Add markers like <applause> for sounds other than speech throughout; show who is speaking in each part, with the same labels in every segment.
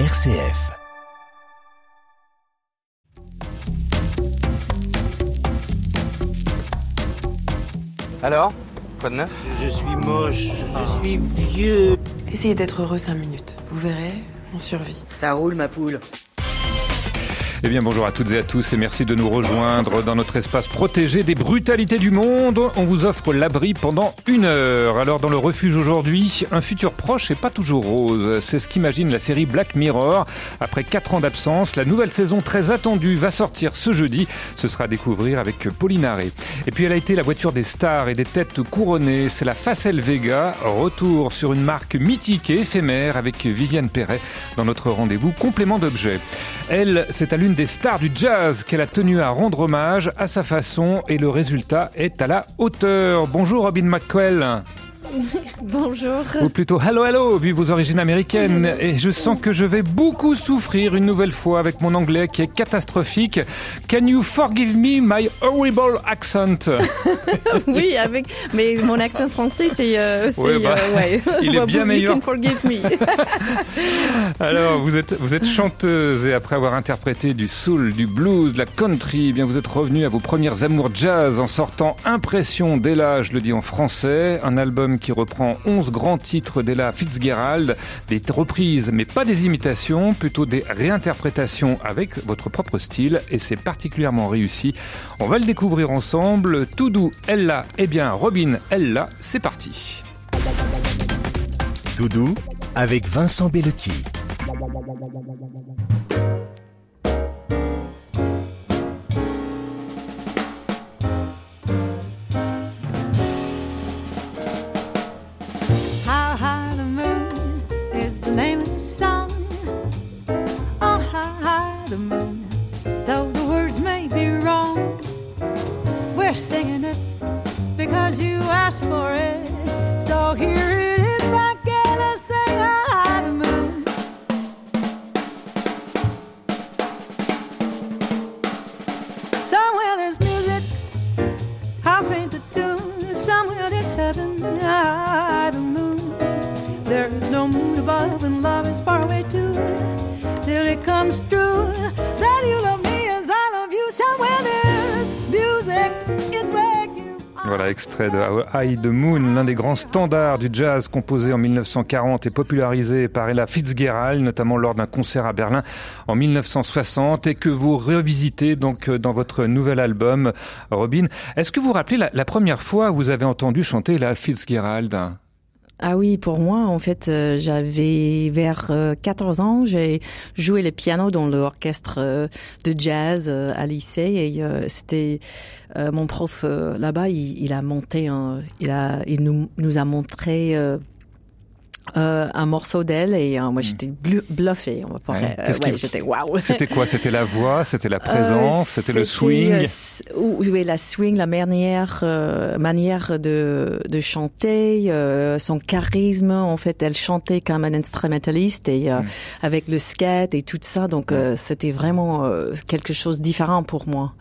Speaker 1: RCF.
Speaker 2: Alors Quoi de neuf?
Speaker 3: Je suis moche, je suis vieux.
Speaker 4: Essayez d'être heureux 5 minutes. Vous verrez, on survit.
Speaker 5: Ça roule ma poule.
Speaker 6: Eh bien bonjour à toutes et à tous et merci de nous rejoindre dans notre espace protégé des brutalités du monde. On vous offre l'abri pendant une heure. Alors dans le refuge aujourd'hui, un futur proche et pas toujours rose. C'est ce qu'imagine la série Black Mirror. Après quatre ans d'absence, la nouvelle saison très attendue va sortir ce jeudi. Ce sera à découvrir avec Pauline. Et puis elle a été la voiture des stars et des têtes couronnées. C'est la Facel Vega. Retour sur une marque mythique et éphémère avec Viviane Perret dans notre rendez-vous complément d'objets. Elle, c'est à l'une des stars du jazz qu'elle a tenu à rendre hommage à sa façon et le résultat est à la hauteur. Bonjour Robin McQuell. <laughs>
Speaker 7: Bonjour.
Speaker 6: Ou plutôt hello hello, vu vos origines américaines. Et je sens que je vais beaucoup souffrir une nouvelle fois avec mon anglais qui est catastrophique. Can you forgive me my horrible accent? <laughs>
Speaker 7: Oui, avec mais mon accent français c'est euh, c'est,
Speaker 6: Ouais, bah,
Speaker 7: euh, ouais. <laughs>
Speaker 6: il est bien
Speaker 7: You
Speaker 6: meilleur.
Speaker 7: can forgive me.
Speaker 6: Alors, vous êtes, vous êtes chanteuse et après avoir interprété du soul, du blues, de la country, eh bien vous êtes revenue à vos premières amours jazz en sortant Impression d'Ella, je le dis en français, un album qui reprend 11 grands titres d'Ella Fitzgerald, des reprises mais pas des imitations, plutôt des réinterprétations avec votre propre style et c'est particulièrement réussi. On va le découvrir ensemble. Tout Ella, eh bien Robin, Ella, c'est parti.
Speaker 1: Doudou avec Vincent Bellotti.
Speaker 8: Moon,
Speaker 6: l'un des grands standards du jazz composé en 1940 et popularisé par Ella Fitzgerald, notamment lors d'un concert à Berlin en 1960 et que vous revisitez donc euh, dans votre nouvel album, Robin. Est-ce que vous vous rappelez la, la première fois où vous avez entendu chanter Ella Fitzgerald?
Speaker 7: Ah oui, pour moi en fait euh, j'avais vers euh, 14 ans, j'ai joué le piano dans l'orchestre euh, de jazz euh, à lycée et c'était mon prof là-bas, il, a monté il a il nous a montré euh, un morceau d'elle et euh, moi j'étais blu- bluffée. On va pas-
Speaker 6: Ouais.
Speaker 7: euh, ouais,
Speaker 6: qui-
Speaker 7: j'étais waouh.
Speaker 6: C'était quoi? C'était la voix? C'était la présence?
Speaker 7: Euh,
Speaker 6: C'était le swing?
Speaker 7: euh, Oui, la swing, la manière, euh, manière de, de chanter, euh, son charisme. En fait, elle chantait comme un instrumentaliste et euh,
Speaker 6: Mm.
Speaker 7: avec le skate et tout ça. Donc, euh, c'était vraiment euh, quelque chose de différent pour moi.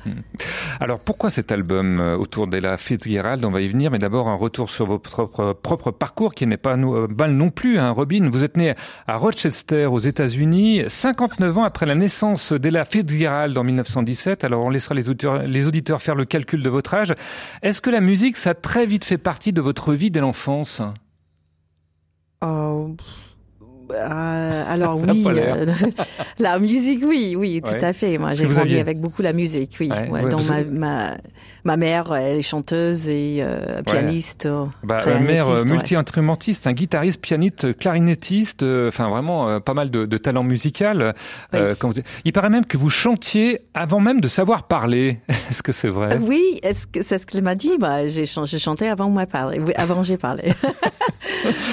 Speaker 6: Alors pourquoi cet album autour d'Ella Fitzgerald? On va y venir, mais d'abord un retour sur votre propre, propre parcours qui n'est pas mal non plus. Hein. Robin, vous êtes né à Rochester aux États-Unis, 59 ans après la naissance d'Ella Fitzgerald en 1917. Alors on laissera les auditeurs, faire le calcul de votre âge. Est-ce que la musique, ça a très vite fait partie de votre vie dès l'enfance?
Speaker 7: Oh, <laughs> euh, alors oui, euh, la musique, oui, oui, tout
Speaker 6: Ouais.
Speaker 7: à fait. Moi, j'ai grandi
Speaker 6: aviez-
Speaker 7: avec beaucoup la musique, oui.
Speaker 6: Ouais,
Speaker 7: Ouais,
Speaker 6: vous
Speaker 7: ma, ma ma mère, elle est chanteuse et euh, pianiste. euh,
Speaker 6: Bah, euh, mère euh, multi-instrumentiste, un guitariste, pianiste, clarinettiste, euh, enfin vraiment euh, pas mal de, de talent musical. Euh,
Speaker 7: Oui.
Speaker 6: quand vous- Il paraît même que vous chantiez avant même de savoir parler. <laughs> Est-ce que c'est vrai?
Speaker 7: Oui, est-ce que c'est ce qu'elle m'a dit Bah, j'ai chan- j'ai chanté avant moi parler. Oui, avant j'ai parlé. <laughs>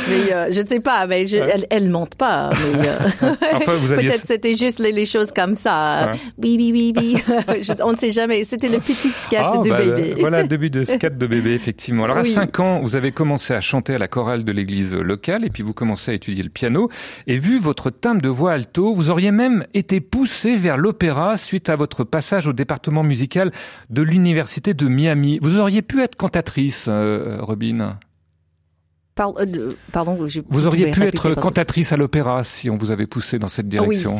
Speaker 7: mais euh, je ne sais pas, mais je, elle, elle monte pas. Mais euh, <laughs>
Speaker 6: Enfin, vous aviez-
Speaker 7: peut-être c'était juste les, les choses comme ça.
Speaker 6: Ouais.
Speaker 7: Oui, oui, oui, oui. <laughs> Je- on ne sait jamais. C'était le petit scat
Speaker 6: Ah,
Speaker 7: de
Speaker 6: bah,
Speaker 7: bébé.
Speaker 6: le- Voilà, début de scat de bébé, effectivement. Alors, à
Speaker 7: Oui.
Speaker 6: 5 ans, vous avez commencé à chanter à la chorale de l'église locale, et puis vous commencez à étudier le piano. Et vu votre timbre de voix alto, vous auriez même été poussé vers l'opéra suite à votre passage au département musical de l'université de Miami. Vous auriez pu être cantatrice, euh, Robin.
Speaker 7: Par- euh, de- pardon, je-
Speaker 6: Vous auriez pu
Speaker 7: répéter
Speaker 6: être cantatrice à l'opéra si on vous avait poussé dans cette direction.
Speaker 7: Euh,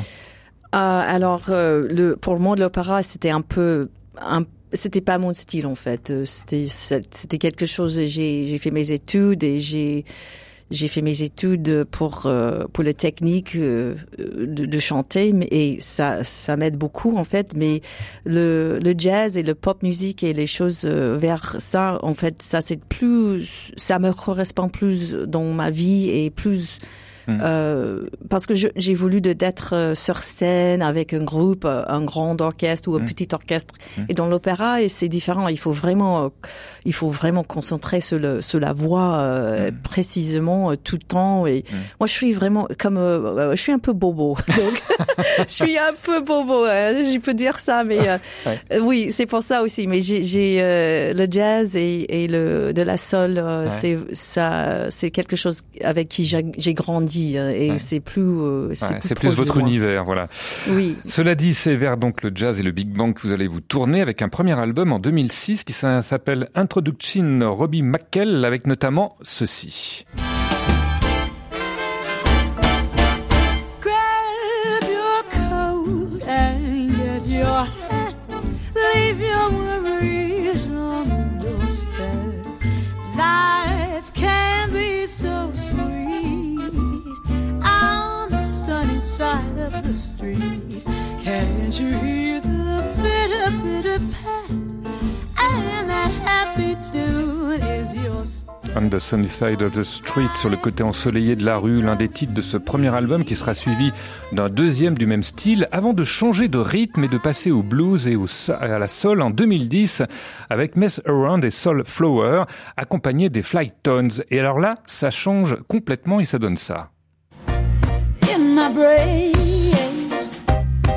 Speaker 7: alors, euh, le, pour le monde de l'opéra, c'était un peu, un, c'était pas mon style en fait. C'était, c'était quelque chose. J'ai, j'ai fait mes études et j'ai, j'ai fait mes études pour euh, pour les techniques euh, de, de chanter, et ça, ça m'aide beaucoup en fait. Mais le, le jazz et le pop music et les choses euh, vers ça, en fait, ça c'est plus, ça me correspond plus dans ma vie et plus.
Speaker 6: Mm.
Speaker 7: Euh, parce que j'ai voulu de- d'être euh, sur scène avec un groupe, euh, un grand orchestre ou un
Speaker 6: Mm.
Speaker 7: petit orchestre. Et dans l'opéra, et c'est différent. Il faut vraiment, euh, il faut vraiment concentrer sur le sur la voix euh,
Speaker 6: Mm.
Speaker 7: précisément tout le temps. Et moi, je suis vraiment comme, euh, je suis un peu bobo. <laughs> Donc, <laughs> je suis un peu bobo. euh, je peux dire ça, mais euh, <laughs>
Speaker 6: Ouais.
Speaker 7: oui, c'est pour ça aussi. Mais j'ai euh, le jazz et, et le de la soul, euh,
Speaker 6: Ouais.
Speaker 7: c'est ça, c'est quelque chose avec qui j'ai grandi euh, et
Speaker 6: Ouais.
Speaker 7: c'est plus, euh, c'est
Speaker 6: Ouais,
Speaker 7: plus,
Speaker 6: c'est plus votre univers, voilà.
Speaker 7: Oui.
Speaker 6: Cela dit, c'est vers donc le jazz et le big bang que vous allez vous tourner avec un premier album en 2006 qui s'a- s'appelle Introduction Robbie McKell avec notamment ceci.
Speaker 8: Street. Can't you hear the bitter, bitter pat? And that happy tune is your
Speaker 6: On the Sunny Side of the Street, sur le côté ensoleillé de la rue, l'un des titres de ce premier album qui sera suivi d'un deuxième du même style, avant de changer de rythme et de passer au blues et au, à la soul en 2010 avec Mess Around et Soul Flower, accompagné des Flytones. Et alors là, ça change complètement et ça donne ça.
Speaker 8: in my brain.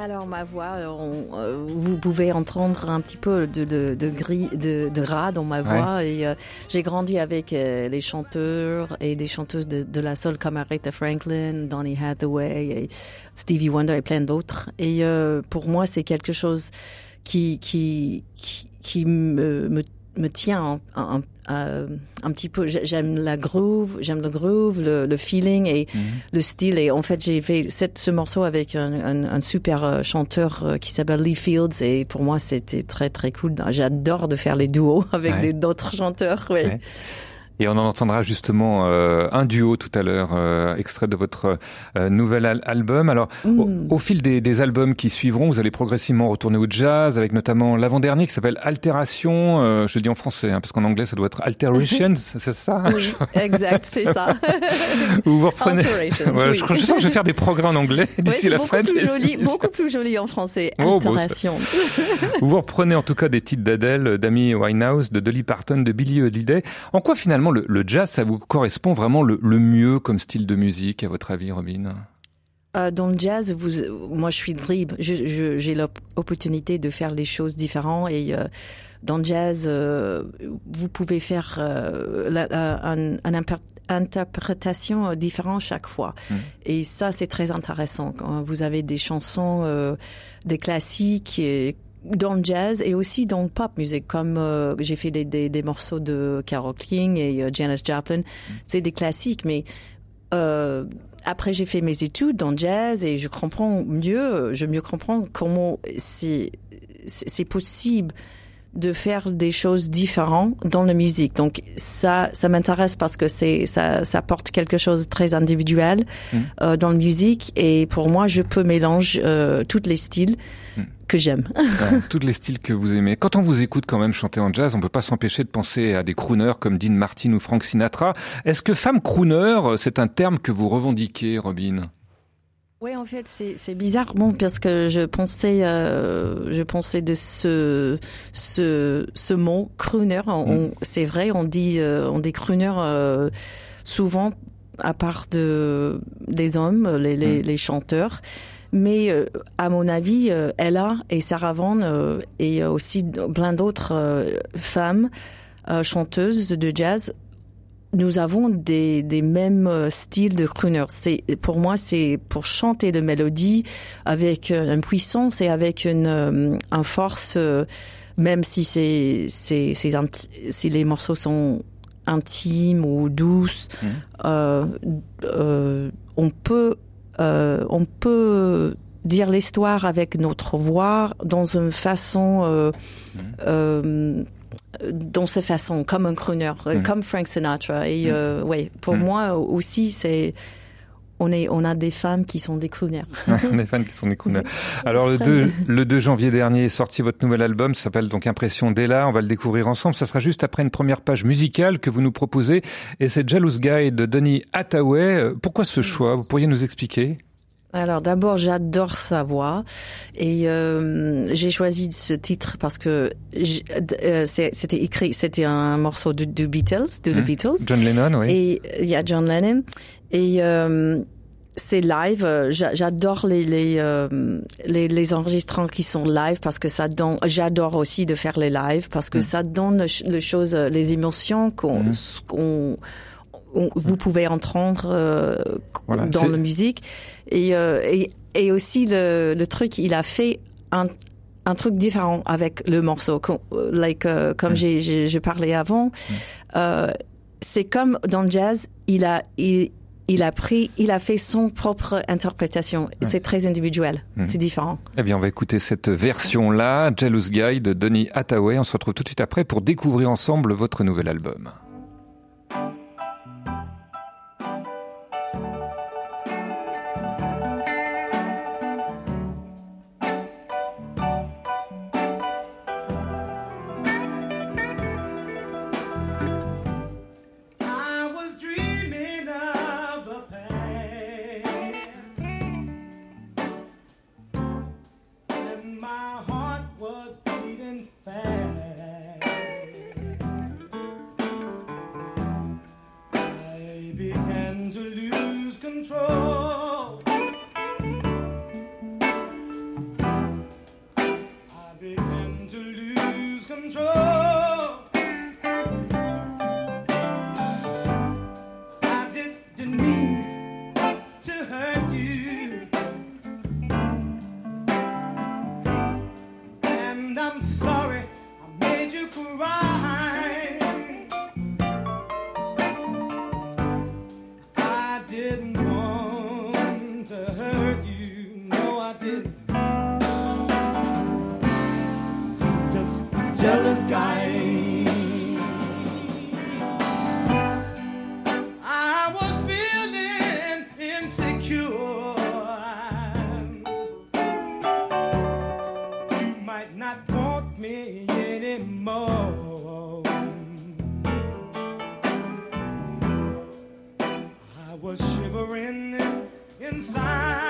Speaker 7: Alors ma voix, on- euh, vous pouvez entendre un petit peu de, de, de gris, de, de gras dans ma voix. Et euh, j'ai grandi avec euh, les chanteurs et des chanteuses de, de la soul comme Aretha Franklin, Donny Hathaway, et Stevie Wonder et plein d'autres. Et euh, pour moi, c'est quelque chose qui qui qui, qui me, me me tient un, un, un, un petit peu. J'ai- J'aime la groove, j'aime le groove, le, le feeling et le style. Et en fait, j'ai fait cette, ce morceau avec un, un, un super euh, chanteur euh, qui s'appelle Lee Fields. Et pour moi, c'était très très cool. J'adore de faire les duos <laughs> avec
Speaker 6: Ouais.
Speaker 7: d'autres chanteurs.
Speaker 6: Ouais. Et on en entendra justement euh, un duo tout à l'heure, euh, extrait de votre euh, nouvel al- album. Alors, au,
Speaker 7: Mm.
Speaker 6: au fil des, des albums qui suivront, vous allez progressivement retourner au jazz, avec notamment l'avant-dernier qui s'appelle Altération. euh, je dis en français, hein, parce qu'en anglais ça doit être Alterations, <laughs> c'est ça
Speaker 7: Oui, exact, c'est ça. <laughs>
Speaker 6: Vous reprenez. Voilà,
Speaker 7: oui.
Speaker 6: je, je sens que je vais faire des progrès en anglais d'ici
Speaker 7: c'est
Speaker 6: la
Speaker 7: beaucoup
Speaker 6: fin.
Speaker 7: plus joli, beaucoup plus joli en français.
Speaker 6: Oh, bon,
Speaker 7: Altération.
Speaker 6: Vous reprenez en tout cas des titres d'Adèle, d'Amy Winehouse, de Dolly Parton, de Billie Holiday. En quoi finalement le, le jazz, ça vous correspond vraiment le, le mieux comme style de musique, à votre avis, Robin?
Speaker 7: Euh, dans le jazz, vous, moi, je suis libre. J'ai l'opportunité de faire les choses différentes et euh, dans le jazz, euh, vous pouvez faire la, la- un, un imper- interprétation différente chaque fois.
Speaker 6: Mm.
Speaker 7: Et ça, c'est très intéressant. Quand vous avez des chansons, des classiques. Et, dans le jazz et aussi dans le pop music, comme euh, j'ai fait des, des, des morceaux de Carole King et euh, Janis Joplin, c'est des classiques, mais euh, après j'ai fait mes études dans le jazz et je comprends mieux, je mieux comprends comment c'est possible de faire des choses différentes dans la musique. Donc ça, ça m'intéresse parce que c'est ça, ça apporte quelque chose de très individuel
Speaker 6: Mm.
Speaker 7: euh, dans la musique et pour moi, je peux mélanger euh, tous les styles
Speaker 6: Mm.
Speaker 7: que j'aime.
Speaker 6: Ouais, Tous les styles que vous aimez. Quand on vous écoute quand même chanter en jazz, on peut pas s'empêcher de penser à des crooners comme Dean Martin ou Frank Sinatra. Est-ce que femme crooner, c'est un terme que vous revendiquez, Robin?
Speaker 7: Oui, en fait, c'est bizarre, bon, parce que je pensais, euh, je pensais de ce ce ce mot crooner. On, on- c'est vrai, on dit euh, on dit crooner euh, souvent à part de des hommes, les, les,
Speaker 6: Mm.
Speaker 7: les chanteurs. Mais euh, à mon avis, euh, Ella et Sarah Vaughan euh, et aussi plein d'autres femmes euh, chanteuses de jazz, nous avons des, des mêmes euh, styles de crooner. C'est pour moi, c'est pour chanter de mélodie avec euh, une puissance et avec une, euh, une force, même si c'est c'est si les morceaux sont intimes ou douces,
Speaker 6: Mhm.
Speaker 7: euh, euh, on peut euh, on peut dire l'histoire avec notre voix dans une façon euh, euh, dans cette façon comme un crooner euh,
Speaker 6: Mhm.
Speaker 7: comme Frank Sinatra. Et euh, ouais pour
Speaker 6: Mhm.
Speaker 7: moi aussi c'est on est on a des femmes qui sont des crooners. <laughs>
Speaker 6: Des fans qui sont des crooners. <laughs> Alors le 2, le 2 janvier dernier est sorti votre nouvel album, ça s'appelle donc Impression Della, on va le découvrir ensemble, ça sera juste après une première page musicale que vous nous proposez. Et c'est Jealous Guy de Donny Hathaway. Euh, Pourquoi ce choix? Vous pourriez nous expliquer?
Speaker 7: Alors d'abord, j'adore sa voix et euh, j'ai choisi ce titre parce que euh, c'était écrit, c'était un morceau de, de Beatles, de. The Beatles,
Speaker 6: John Lennon, oui.
Speaker 7: et il y a John Lennon et euh, c'est live. euh, j'a- J'adore les les, euh, les les enregistrements qui sont live parce que ça donne. J'adore aussi de faire les lives parce que
Speaker 6: Mhm.
Speaker 7: ça donne les choses, euh, les émotions qu'on on- vous pouvez entendre euh,
Speaker 6: Voilà,
Speaker 7: dans la musique et, euh, et et aussi le le truc il a fait un un truc différent avec le morceau Com- euh, like euh, comme
Speaker 6: Mm.
Speaker 7: j'ai parlé avant euh, c'est comme dans le jazz il a il il a pris, il a fait son propre interprétation. C'est très individuel. C'est différent.
Speaker 6: Eh bien, on va écouter cette version-là, Jealous Guy de Donny Hathaway. On se retrouve tout de suite après pour découvrir ensemble votre nouvel album.
Speaker 3: Was shivering inside.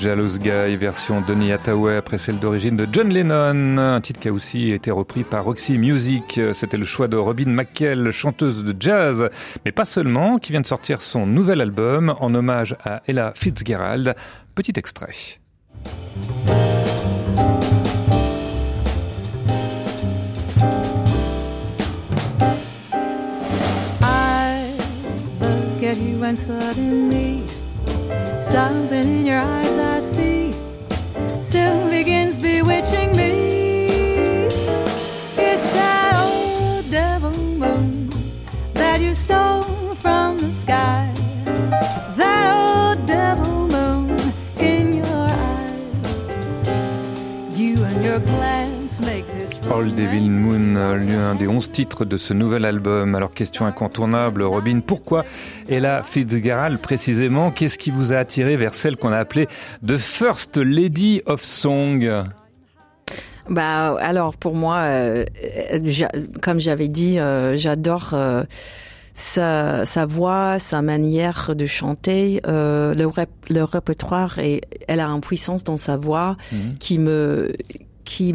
Speaker 3: Jealous Guy,
Speaker 6: version Donny Hathaway, après celle d'origine de John Lennon. Un titre qui a aussi été repris par Roxy Music. C'était le choix de Robin McKell, chanteuse de jazz, mais pas seulement, qui vient de sortir son nouvel album en hommage à Ella Fitzgerald. Petit extrait.
Speaker 8: Something in your eyes I see still begins bewitching me. It's that old devil moon that you stole from the sky. That old devil moon in your eyes. You and your glance make
Speaker 6: Paul Devil Moon, l'un des 11 titres de ce nouvel album. Alors, question incontournable, Robin, pourquoi Ella Fitzgerald précisément? Qu'est-ce qui vous a attiré vers celle qu'on a appelée The First Lady of Song?
Speaker 7: Bah alors pour moi, euh, comme j'avais dit, euh, j'adore euh, sa, sa voix, sa manière de chanter, euh, le, rép- le répertoire et elle a une puissance dans sa voix qui me qui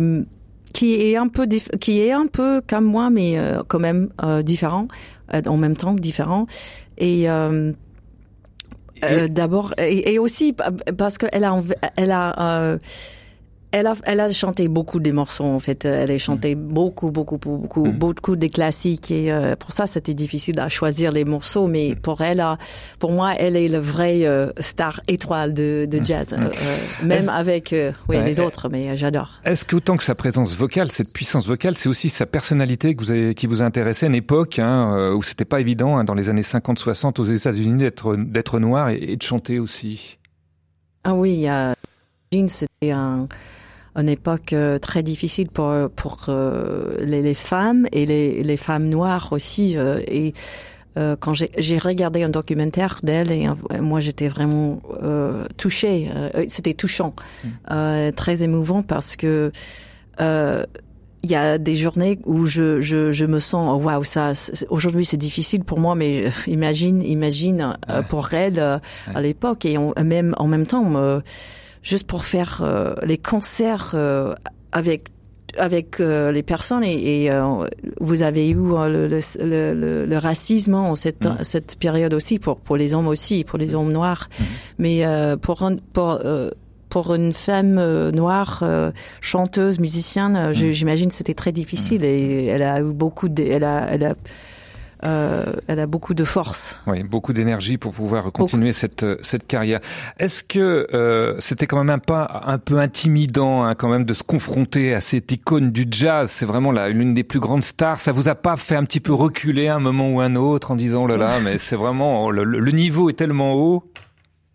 Speaker 7: qui est un peu qui est un peu comme moi mais euh, quand même euh, différent euh, en même temps différent. Et euh, euh, d'abord et, et aussi pa- parce qu'elle a elle a euh, elle a, elle a chanté beaucoup des morceaux en fait. Elle a chanté beaucoup, beaucoup, beaucoup, beaucoup des classiques et euh, pour ça c'était difficile à choisir les morceaux. Mais pour elle, pour moi, elle est le vrai euh, star étoile de, de jazz, euh, même avec oui
Speaker 6: Ouais.
Speaker 7: les autres. Mais j'adore.
Speaker 6: Est-ce que autant que sa présence vocale, cette puissance vocale, c'est aussi sa personnalité que vous avez, qui vous a intéressé à une époque hein, où c'était pas évident hein, dans les années 50-60 aux États-Unis d'être d'être noir et, et de chanter aussi?
Speaker 7: Ah oui, Jean, c'était un, une époque euh, très difficile pour pour euh, les, les femmes et les, les femmes noires aussi. euh, et quand j'ai regardé un documentaire d'elle et moi j'étais vraiment euh, touchée. c'était touchant, euh, très émouvant parce que euh, il y a des journées où je je, je me sens oh, waouh ça aujourd'hui c'est difficile pour moi mais imagine imagine
Speaker 6: Ouais.
Speaker 7: pour elle euh, à l'époque et on, même en même temps euh, juste pour faire euh, les concerts euh, avec avec euh, les personnes et, et, euh, vous avez eu euh, le, le, le, le- racisme en cette
Speaker 6: Mhm.
Speaker 7: cette période aussi pour pour les hommes aussi pour les hommes noirs. Mais euh, pour un, pour euh, pour une femme euh, noire euh, chanteuse musicienne je- j'imagine c'était très difficile et elle a eu beaucoup de elle a elle a euh, elle a beaucoup de force
Speaker 6: Oui, beaucoup d'énergie pour pouvoir continuer cette euh, cette carrière. Est-ce que euh, c'était quand même un pas un peu intimidant hein, quand même de se confronter à cette icône du jazz? C'est vraiment la l'une des plus grandes stars. Ça vous a pas fait un petit peu reculer à un moment ou un autre en disant oh là là, <laughs> mais c'est vraiment le, le niveau est tellement haut?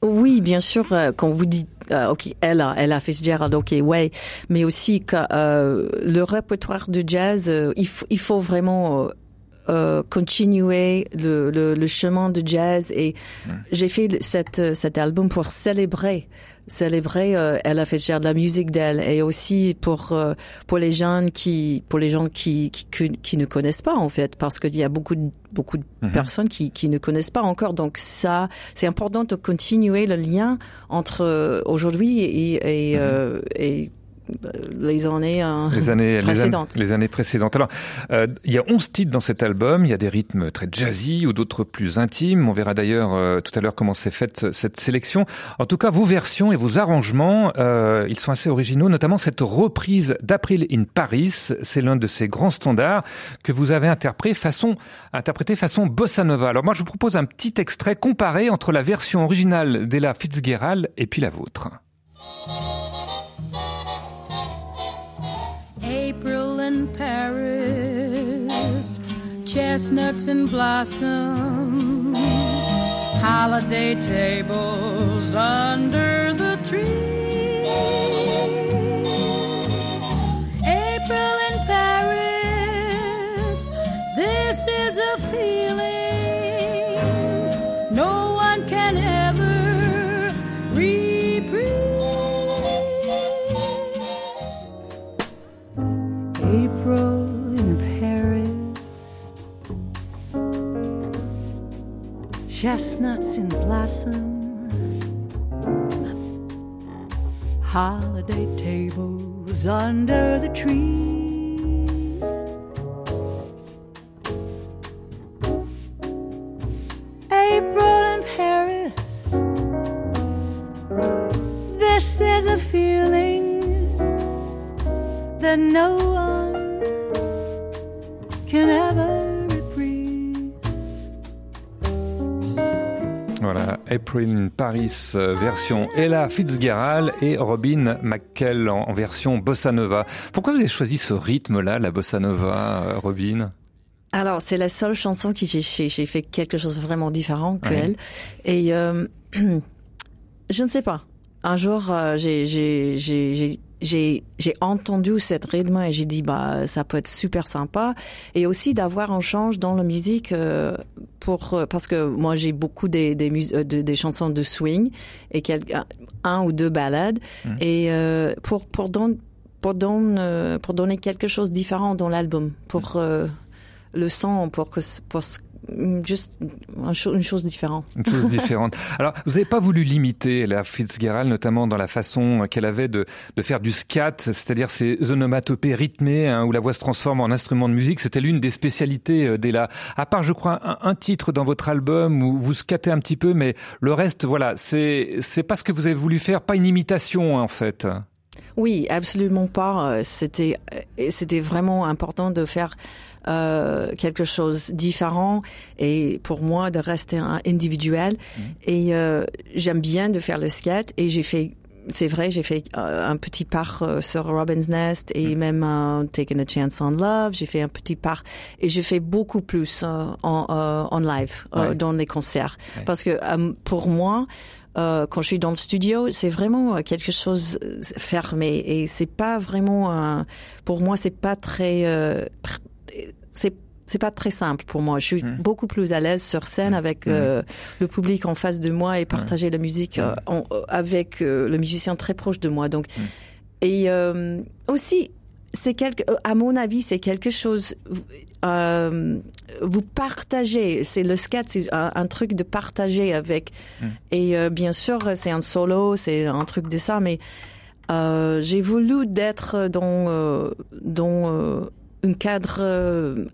Speaker 7: Oui, bien sûr, quand vous dites, euh, ok, elle a, elle a Fitzgerald, ok, ouais, mais aussi que euh, le répertoire de jazz, euh, il faut vraiment euh, continuer le, le, le chemin de jazz. Et j'ai fait cette, cet album pour célébrer célébrer euh, Ella Fitzgerald, la musique d'elle. Et aussi pour euh, pour les jeunes qui pour les gens qui qui, qui, ne connaissent pas en fait. Parce qu'il y a beaucoup de, beaucoup de
Speaker 6: Mhm.
Speaker 7: personnes qui qui ne connaissent pas encore. Donc ça c'est important de continuer le lien entre euh, aujourd'hui et et, euh, et les années euh,
Speaker 6: Les années, les
Speaker 7: précédentes.
Speaker 6: les années précédentes. Alors, euh, il y a 11 titres dans cet album. Il y a des rythmes très jazzy ou d'autres plus intimes. On verra d'ailleurs euh, tout à l'heure comment s'est faite cette sélection. En tout cas, vos versions et vos arrangements, euh, ils sont assez originaux, notamment cette reprise d'April in Paris. C'est l'un de ces grands standards que vous avez interprété façon, interprété façon bossa nova. Alors moi, je vous propose un petit extrait comparé entre la version originale d'Ella Fitzgerald et puis la vôtre.
Speaker 5: Chestnuts in blossom, holiday tables under the trees.
Speaker 8: Blossom. Holiday tables under the trees. April in Paris,
Speaker 6: euh, version Ella Fitzgerald et Robin McKell en, version bossa nova. Pourquoi vous avez choisi ce rythme-là, la bossa nova, euh, Robin?
Speaker 7: Alors, c'est la seule chanson qui j'ai fait quelque chose de vraiment différent que
Speaker 6: Ouais.
Speaker 7: elle. Et euh, <clears throat> je ne sais pas. Un jour, j'ai j'ai j'ai entendu cette rythme et j'ai dit bah ça peut être super sympa. Et aussi d'avoir un change dans la musique euh, pour euh, parce que moi j'ai beaucoup des des, mus- euh, de- des chansons de swing et quel, un, ou deux ballades.
Speaker 6: Mhm.
Speaker 7: et euh, pour pour don, pour don, euh, pour donner quelque chose de différent dans l'album pour euh, le son pour que pour c- juste un cho- une chose différente.
Speaker 6: Une chose <laughs> différente. Alors, vous n'avez pas voulu limiter la Fitzgerald, notamment dans la façon qu'elle avait de, de faire du scat, c'est-à-dire ces onomatopées rythmées hein, où la voix se transforme en instrument de musique. C'était l'une des spécialités euh, d'Ella. À part, je crois, un, un titre dans votre album où vous scattez un petit peu, mais le reste, voilà, c'est c'est pas ce que vous avez voulu faire, pas une imitation en fait.
Speaker 7: Oui, absolument pas. Euh, C'était euh, c'était vraiment important de faire euh, quelque chose différent et pour moi de rester un individuel. Et euh, j'aime bien de faire le skate et j'ai fait c'est vrai, j'ai fait euh, un petit part euh, sur Robin's Nest et même euh, Taking a Chance on Love. J'ai fait un petit part et j'ai fait beaucoup plus euh, en, euh, en live
Speaker 6: Ouais.
Speaker 7: dans les concerts
Speaker 6: Ouais.
Speaker 7: parce que pour moi, quand je suis dans le studio, c'est vraiment quelque chose fermé et c'est pas vraiment pour moi c'est pas très c'est c'est pas très simple pour moi. Je suis
Speaker 6: Mm.
Speaker 7: beaucoup plus à l'aise sur scène avec
Speaker 6: Mm.
Speaker 7: euh, le public en face de moi et partager la musique euh, en- euh, avec euh, le musicien très proche de moi. Donc et euh, aussi c'est quelque euh, à mon avis c'est quelque chose euh, vous partagez c'est le scat c'est un, un truc de partager avec et euh, bien sûr c'est un solo c'est un truc de ça mais euh, j'ai voulu d'être dans euh, dans euh, un cadre euh,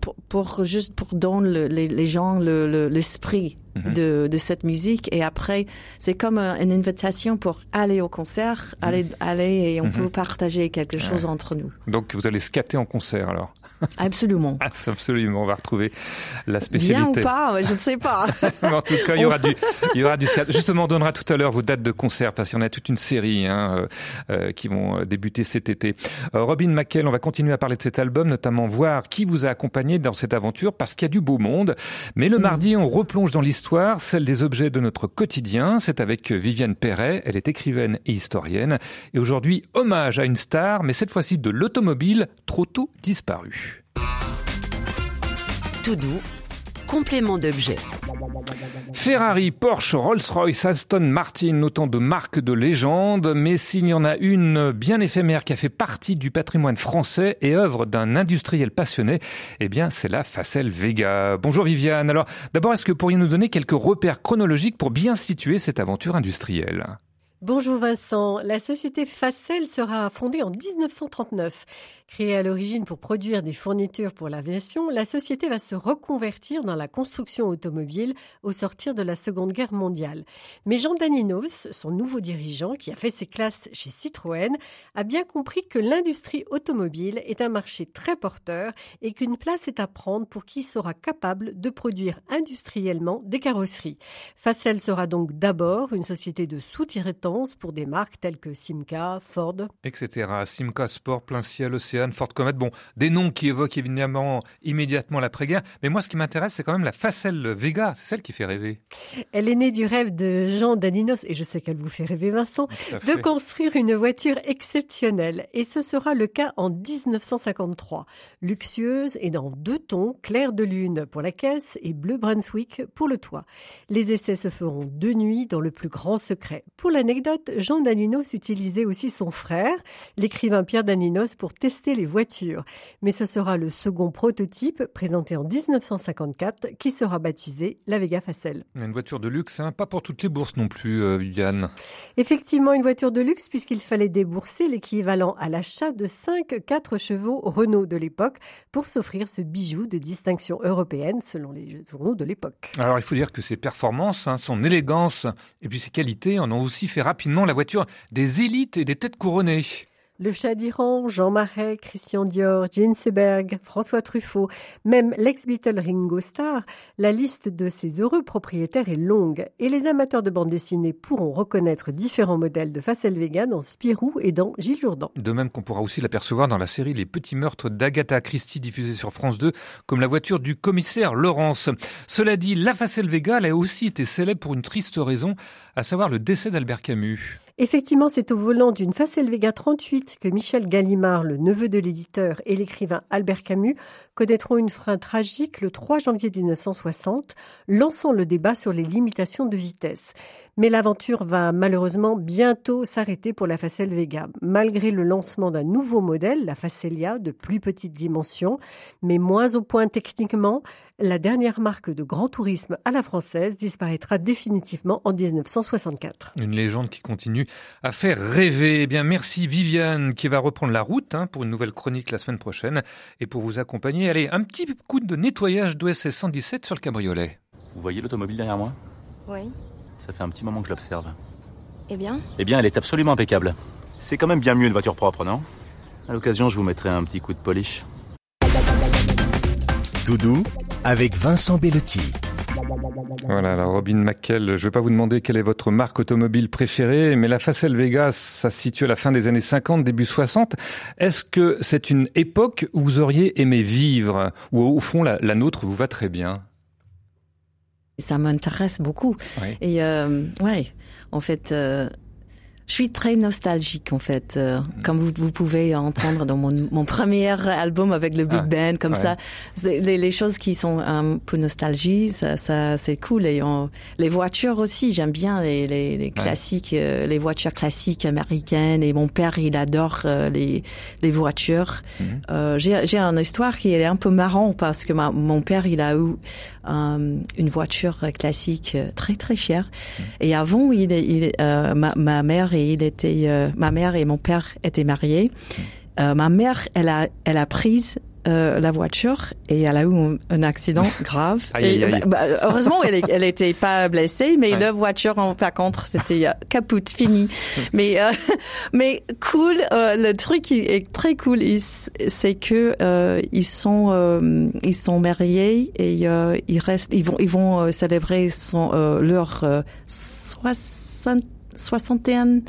Speaker 7: pour, pour- juste pour donner le- les, gens le- le- l'esprit
Speaker 6: Mhm.
Speaker 7: de, de cette musique et après c'est comme euh, une invitation pour aller au concert aller aller et on
Speaker 6: Mhm.
Speaker 7: peut partager quelque chose entre nous
Speaker 6: Donc, vous allez scatter en concert alors. <laughs>
Speaker 7: absolument
Speaker 6: Ah, absolument, on va retrouver la
Speaker 7: bien ou
Speaker 6: spécialité.
Speaker 7: pas je ne sais pas <laughs>
Speaker 6: en tout cas, il y aura du, il y aura du scat. Justement, on donnera tout à l'heure vos dates de concert parce qu'il y en a toute une série hein, euh, euh, qui vont débuter cet été. Euh, Robin McKell, on va continuer à parler de cet album, notamment voir qui vous a accompagné dans cette aventure parce qu'il y a du beau monde. Mais le mardi, on replonge dans l'histoire, celle des objets de notre quotidien. C'est avec Viviane Perret. Elle est écrivaine et historienne. Et aujourd'hui, hommage à une star, mais cette fois-ci de l'automobile, trop tôt disparue.
Speaker 9: Complément d'objet.
Speaker 6: Ferrari, Porsche, Rolls-Royce, Aston Martin, autant de marques de légende, mais s'il y en a une bien éphémère qui a fait partie du patrimoine français et œuvre d'un industriel passionné, eh bien c'est la Facel Vega. Bonjour Viviane. Alors d'abord, est-ce que vous pourriez nous donner quelques repères chronologiques pour bien situer cette aventure industrielle?
Speaker 10: Bonjour Vincent. La société Facel sera fondée en 1939. Créée à l'origine pour produire des fournitures pour l'aviation, la société va se reconvertir dans la construction automobile au sortir de la Seconde Guerre mondiale. Mais Jean Daninos, son nouveau dirigeant, qui a fait ses classes chez Citroën, a bien compris que l'industrie automobile est un marché très porteur et qu'une place est à prendre pour qui sera capable de produire industriellement des carrosseries. Facel sera donc d'abord une société de sous-traitance pour des marques telles que Simca, Ford.
Speaker 6: Etc. Simca Sport, Plein Ciel, Ford Comet. Bon, des noms qui évoquent évidemment immédiatement l'après-guerre. Mais moi, ce qui m'intéresse, c'est quand même la Facel Vega. C'est celle qui fait rêver.
Speaker 10: Elle est née du rêve de Jean Daninos, et je sais qu'elle vous fait rêver Vincent, de construire une voiture exceptionnelle. Et ce sera le cas en 1953. Luxueuse et dans deux tons, clair de lune pour la caisse et bleu Brunswick pour le toit. Les essais se feront de nuit dans le plus grand secret. Pour l'anecdote, Jean Daninos utilisait aussi son frère, l'écrivain Pierre Daninos, pour tester les voitures. Mais ce sera le second prototype, présenté en 1954, qui sera baptisé la Vega Facel.
Speaker 6: Une voiture de luxe, hein, pas pour toutes les bourses non plus, euh, Viviane.
Speaker 10: Effectivement, une voiture de luxe puisqu'il fallait débourser l'équivalent à l'achat de 5 4 chevaux Renault de l'époque pour s'offrir ce bijou de distinction européenne selon les journaux de l'époque.
Speaker 6: Alors il faut dire que ses performances, hein, son élégance et puis ses qualités en ont aussi fait rapidement la voiture des élites et des têtes couronnées.
Speaker 10: Le chat d'Iran, Jean Marais, Christian Dior, Gene Seberg, François Truffaut, même l'ex-Beatle Ringo Starr, la liste de ces heureux propriétaires est longue et les amateurs de bande dessinée pourront reconnaître différents modèles de Facel Vega dans Spirou et dans Gilles Jourdan.
Speaker 6: De même qu'on pourra aussi l'apercevoir dans la série Les Petits Meurtres d'Agatha Christie diffusée sur France 2 comme la voiture du commissaire Laurence. Cela dit, la Facel Vega elle a aussi été célèbre pour une triste raison, à savoir le décès d'Albert Camus.
Speaker 10: Effectivement, c'est au volant d'une Facel Vega 38 que Michel Gallimard, le neveu de l'éditeur, et l'écrivain Albert Camus connaîtront une fin tragique le 3 janvier 1960, lançant le débat sur les limitations de vitesse. Mais l'aventure va malheureusement bientôt s'arrêter pour la Facel Vega, malgré le lancement d'un nouveau modèle, la Facelia, de plus petite dimension, mais moins au point techniquement. La dernière marque de grand tourisme à la française disparaîtra définitivement en 1964.
Speaker 6: Une légende qui continue à faire rêver. Eh bien, merci Viviane qui va reprendre la route hein, pour une nouvelle chronique la semaine prochaine et pour vous accompagner. Allez, un petit coup de nettoyage d'OSS 117 sur le cabriolet.
Speaker 11: Vous voyez l'automobile derrière moi?
Speaker 12: Oui.
Speaker 11: Ça fait un petit moment que je l'observe.
Speaker 12: Eh bien
Speaker 11: Eh bien, elle est absolument impeccable. C'est quand même bien mieux une voiture propre, non? À l'occasion, je vous mettrai un petit coup de polish.
Speaker 1: Tout doux avec Vincent Bellotti.
Speaker 6: Voilà, alors Robin McKell, je ne vais pas vous demander quelle est votre marque automobile préférée, mais la Facel Vega, ça se situe à la fin des années 50, début 60. Est-ce que c'est une époque où vous auriez aimé vivre, ou au fond la, la nôtre vous va très bien?
Speaker 7: Ça m'intéresse beaucoup.
Speaker 6: Oui.
Speaker 7: Et euh, ouais, en fait, euh, je suis très nostalgique en fait, euh, comme vous, vous pouvez entendre dans mon, mon premier album avec le big
Speaker 6: Ah,
Speaker 7: band, comme
Speaker 6: ouais.
Speaker 7: ça. Les, les choses qui sont un peu nostalgie, ça, ça c'est cool. Et on- les voitures aussi, j'aime bien les, les, les classiques, euh, les voitures classiques américaines. Et mon père, il adore euh, les, les voitures. Euh, J'ai j'ai une histoire qui est un peu marrant parce que ma- mon père, il a eu euh, une voiture classique très très chère. Et avant, il, il, euh, ma, ma mère et il était, euh, ma mère et mon père étaient mariés. Euh, ma mère, elle a, elle a prise euh, la voiture et elle a eu un, un accident <laughs> grave.
Speaker 6: Aïe,
Speaker 7: Et,
Speaker 6: aïe, aïe.
Speaker 7: bah, bah, heureusement, elle, elle était pas blessée, mais
Speaker 6: Ouais.
Speaker 7: la voiture, en, par contre, c'était euh, caput, fini. <laughs> mais euh, mais cool, euh, le truc qui est très cool, c'est que euh, ils sont euh, ils sont mariés et euh, ils restent, ils vont ils vont célébrer son euh, leur euh, 60 61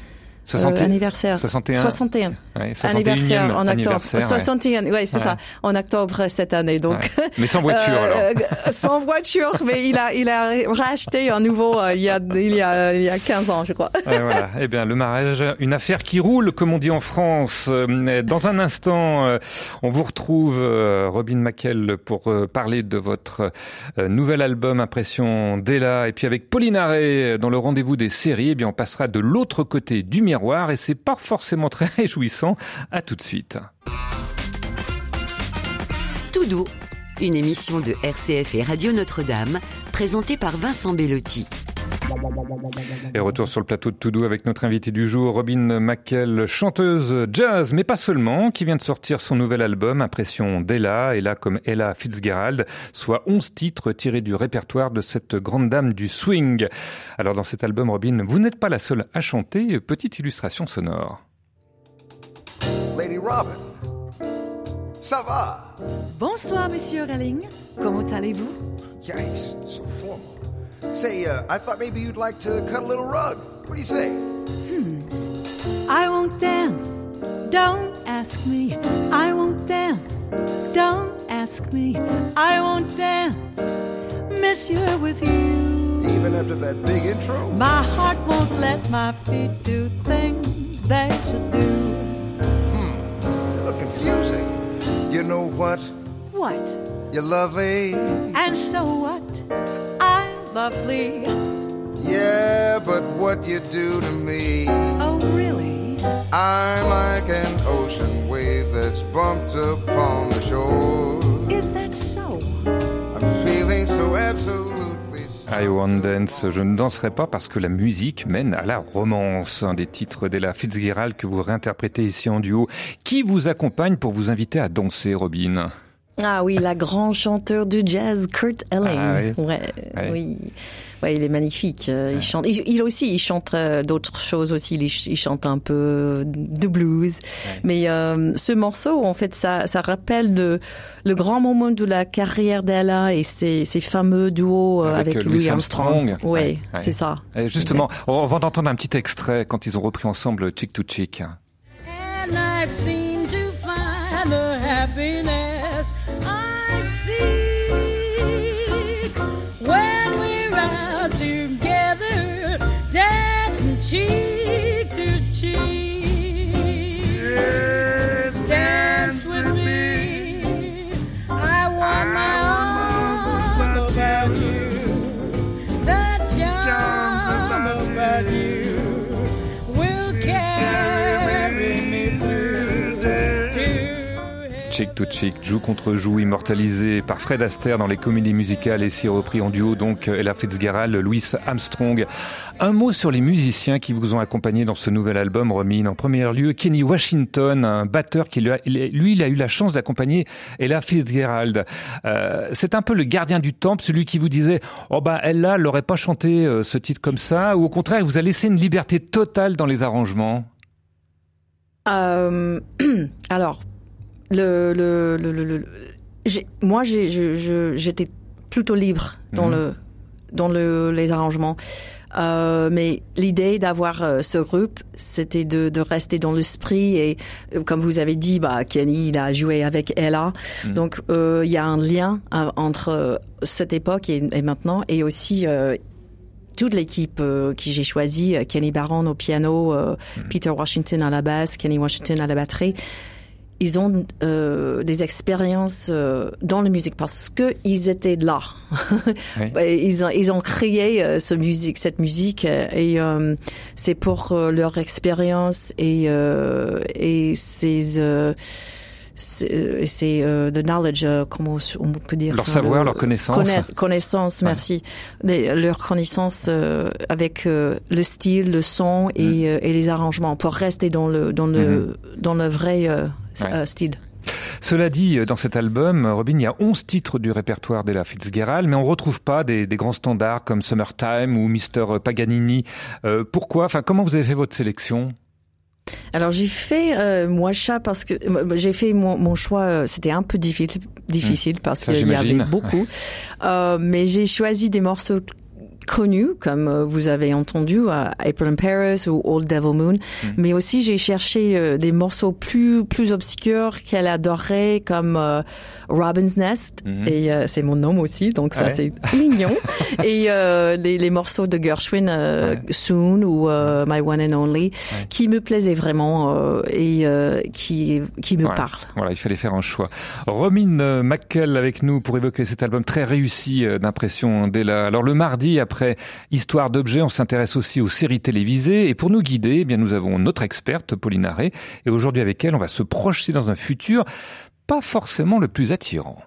Speaker 6: 60
Speaker 7: euh, anniversaire.
Speaker 6: 61.
Speaker 7: 61.
Speaker 6: Ouais, 61e
Speaker 7: Anniversaire en octobre.
Speaker 6: anniversaire, ouais.
Speaker 7: 61, ouais, c'est
Speaker 6: Ouais.
Speaker 7: ça. En octobre cette année. Donc.
Speaker 6: Mais sans voiture, alors.
Speaker 7: euh, sans voiture, mais il a, il a racheté un nouveau euh, il y a, il y a, il y a 15 ans, je crois.
Speaker 6: Et voilà. Eh bien, le mariage, une affaire qui roule, comme on dit en France. Euh, Dans un instant, euh, on vous retrouve, euh, Robin McKell, pour euh, parler de votre euh, nouvel album Impression Della. Et puis avec Pauline Arré, dans le rendez-vous des séries, eh bien, on passera de l'autre côté du miroir. Et c'est pas forcément très <laughs> réjouissant. À tout de suite.
Speaker 9: Tout doux, une émission de RCF et Radio Notre-Dame, présentée par Vincent Bellotti.
Speaker 6: Et retour sur le plateau de Toudou avec notre invité du jour, Robin McKell, chanteuse jazz, mais pas seulement, qui vient de sortir son nouvel album, Impression d'Ella, et là comme Ella Fitzgerald, soit 11 titres tirés du répertoire de cette grande dame du swing. Alors dans cet album, Robin, vous n'êtes pas la seule à chanter, petite illustration sonore.
Speaker 13: Lady Robin, ça va?
Speaker 14: Bonsoir, Monsieur Relling. Comment allez-vous?
Speaker 13: Yikes, so formal. Say, uh, I thought maybe you'd like to cut a little rug. What do you say? Hmm.
Speaker 14: I won't dance. Don't ask me. I won't dance. Don't ask me. I won't dance. Monsieur, with you.
Speaker 13: Even after that big intro?
Speaker 14: My heart won't let my feet do things they
Speaker 13: You know what?
Speaker 14: What?
Speaker 13: You're lovely.
Speaker 14: And so what? I'm lovely.
Speaker 13: Yeah, but what you do to me.
Speaker 14: Oh, really?
Speaker 13: I'm like an ocean wave that's bumped upon the shore.
Speaker 14: Is that so?
Speaker 13: I'm feeling so absolutely.
Speaker 6: I Won't Dance, je ne danserai pas parce que la musique mène à la romance. Un des titres d'Ella Fitzgerald que vous réinterprétez ici en duo. Qui vous accompagne pour vous inviter à danser, Robin?
Speaker 7: Ah oui, la grande chanteur du jazz, Kurt Elling.
Speaker 6: Ah oui.
Speaker 7: Ouais,
Speaker 6: Ouais.
Speaker 7: oui. Ouais, il est magnifique. Euh, Il chante. Il, il aussi, il chante euh, d'autres choses aussi. Il, ch- il chante un peu de blues. Mais euh, ce morceau, en fait, ça, ça rappelle de, le grand moment de la carrière d'Ella et ses, ses fameux duos euh, avec,
Speaker 6: euh,
Speaker 7: Louis Armstrong. Oui,
Speaker 6: ouais.
Speaker 7: c'est ça.
Speaker 6: Et justement, on va entendre un petit extrait quand ils ont repris ensemble Chick to Chick.
Speaker 5: And I seem to find the happiness
Speaker 6: Chick to Chick, joue contre joue, immortalisé par Fred Astaire dans les comédies musicales et si repris en duo donc Ella Fitzgerald, Louis Armstrong. Un mot sur les musiciens qui vous ont accompagné dans ce nouvel album, Romine. En premier lieu, Kenny Washington, un batteur qui lui, il a eu la chance d'accompagner Ella Fitzgerald. Euh, c'est un peu le gardien du temple, celui qui vous disait oh elle là, elle n'aurait pas chanté euh, ce titre comme ça, ou au contraire, il vous a laissé une liberté totale dans les arrangements?
Speaker 7: Euh, <clears throat> alors, le, le, le, le j'ai- moi, j'ai- j'étais plutôt libre dans
Speaker 15: Mhm.
Speaker 7: le dans le, les arrangements. Euh, mais l'idée d'avoir euh, ce groupe, c'était de, de rester dans l'esprit et euh, comme vous avez dit, bah Kenny il a joué avec Ella,
Speaker 15: Mhm.
Speaker 7: donc euh, il y a un lien entre cette époque et, et maintenant et aussi euh, toute l'équipe euh, qui j'ai choisie, Kenny Barron au piano, euh, Peter Washington à la basse, Kenny Washington à la batterie, ils ont euh, des expériences euh, dans la musique parce que ils étaient là. <laughs>
Speaker 6: Oui.
Speaker 7: Ils ont ils ont créé euh, ce musique cette musique euh, et euh, c'est pour leur expérience et euh, et ces euh, c'est c'est, euh, the knowledge euh, comment on peut dire
Speaker 6: Leur
Speaker 7: ça,
Speaker 6: savoir,
Speaker 7: le-
Speaker 6: leur connaissance.
Speaker 7: connaiss- connaissance merci Les- leur connaissance euh, avec euh, le style le son et, euh, et les arrangements pour rester dans le dans le dans le vrai euh,
Speaker 6: Ouais.
Speaker 7: euh, style
Speaker 6: Cela dit, dans cet album, Robin, il y a 11 titres du répertoire d'Ella Fitzgerald, mais on retrouve pas des, des grands standards comme Summertime ou Mr. Paganini. Euh, pourquoi Enfin, comment vous avez fait votre sélection?
Speaker 7: Alors j'ai fait euh, moi chat parce que euh, j'ai fait mon, mon choix. euh, C'était un peu difficile, difficile parce qu'il y avait beaucoup. Euh, mais j'ai choisi des morceaux connus comme euh, vous avez entendu euh, April in Paris ou Old Devil Moon.
Speaker 6: Hmm.
Speaker 7: Mais aussi j'ai cherché euh, des morceaux plus plus obscurs qu'elle adorait comme euh, Robin's Nest
Speaker 15: Mhm.
Speaker 7: et euh, c'est mon nom aussi donc ça
Speaker 15: Ouais.
Speaker 7: c'est mignon <laughs> et euh, les, les morceaux de Gershwin euh, Soon ou euh, My One and Only qui me plaisaient vraiment euh, et euh, qui qui me parlent.
Speaker 6: Voilà, il fallait faire un choix. Romine McKell avec nous pour évoquer cet album très réussi d'impression d'Ella. Alors le mardi, après Histoire d'objets, on s'intéresse aussi aux séries télévisées. Et pour nous guider, eh bien nous avons notre experte, Pauline Arré. Et aujourd'hui avec elle, on va se projeter dans un futur pas forcément le plus attirant.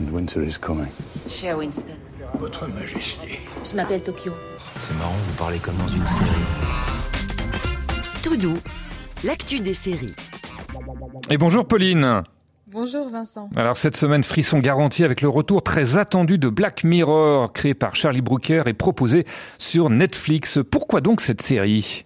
Speaker 16: And winter is coming.
Speaker 17: Cher Winston.
Speaker 16: Votre Majesté.
Speaker 17: Je m'appelle Tokyo.
Speaker 18: C'est marrant, vous parlez comme dans une série.
Speaker 9: Tout doux, l'actu des séries.
Speaker 6: Et bonjour Pauline
Speaker 19: Bonjour Vincent.
Speaker 6: Alors cette semaine, frisson garanti avec le retour très attendu de Black Mirror, créé par Charlie Brooker et proposé sur Netflix. Pourquoi donc cette série?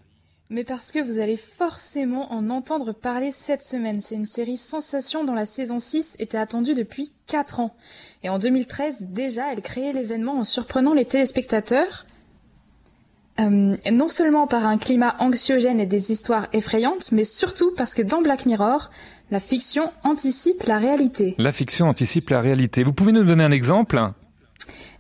Speaker 19: Mais parce que vous allez forcément en entendre parler cette semaine. C'est une série sensation dont la saison 6 était attendue depuis 4 ans. Et en 2013, déjà, elle créait l'événement en surprenant les téléspectateurs. Euh, non seulement par un climat anxiogène et des histoires effrayantes, mais surtout parce que dans Black Mirror, la fiction anticipe la réalité.
Speaker 6: La fiction anticipe la réalité. Vous pouvez nous donner un exemple?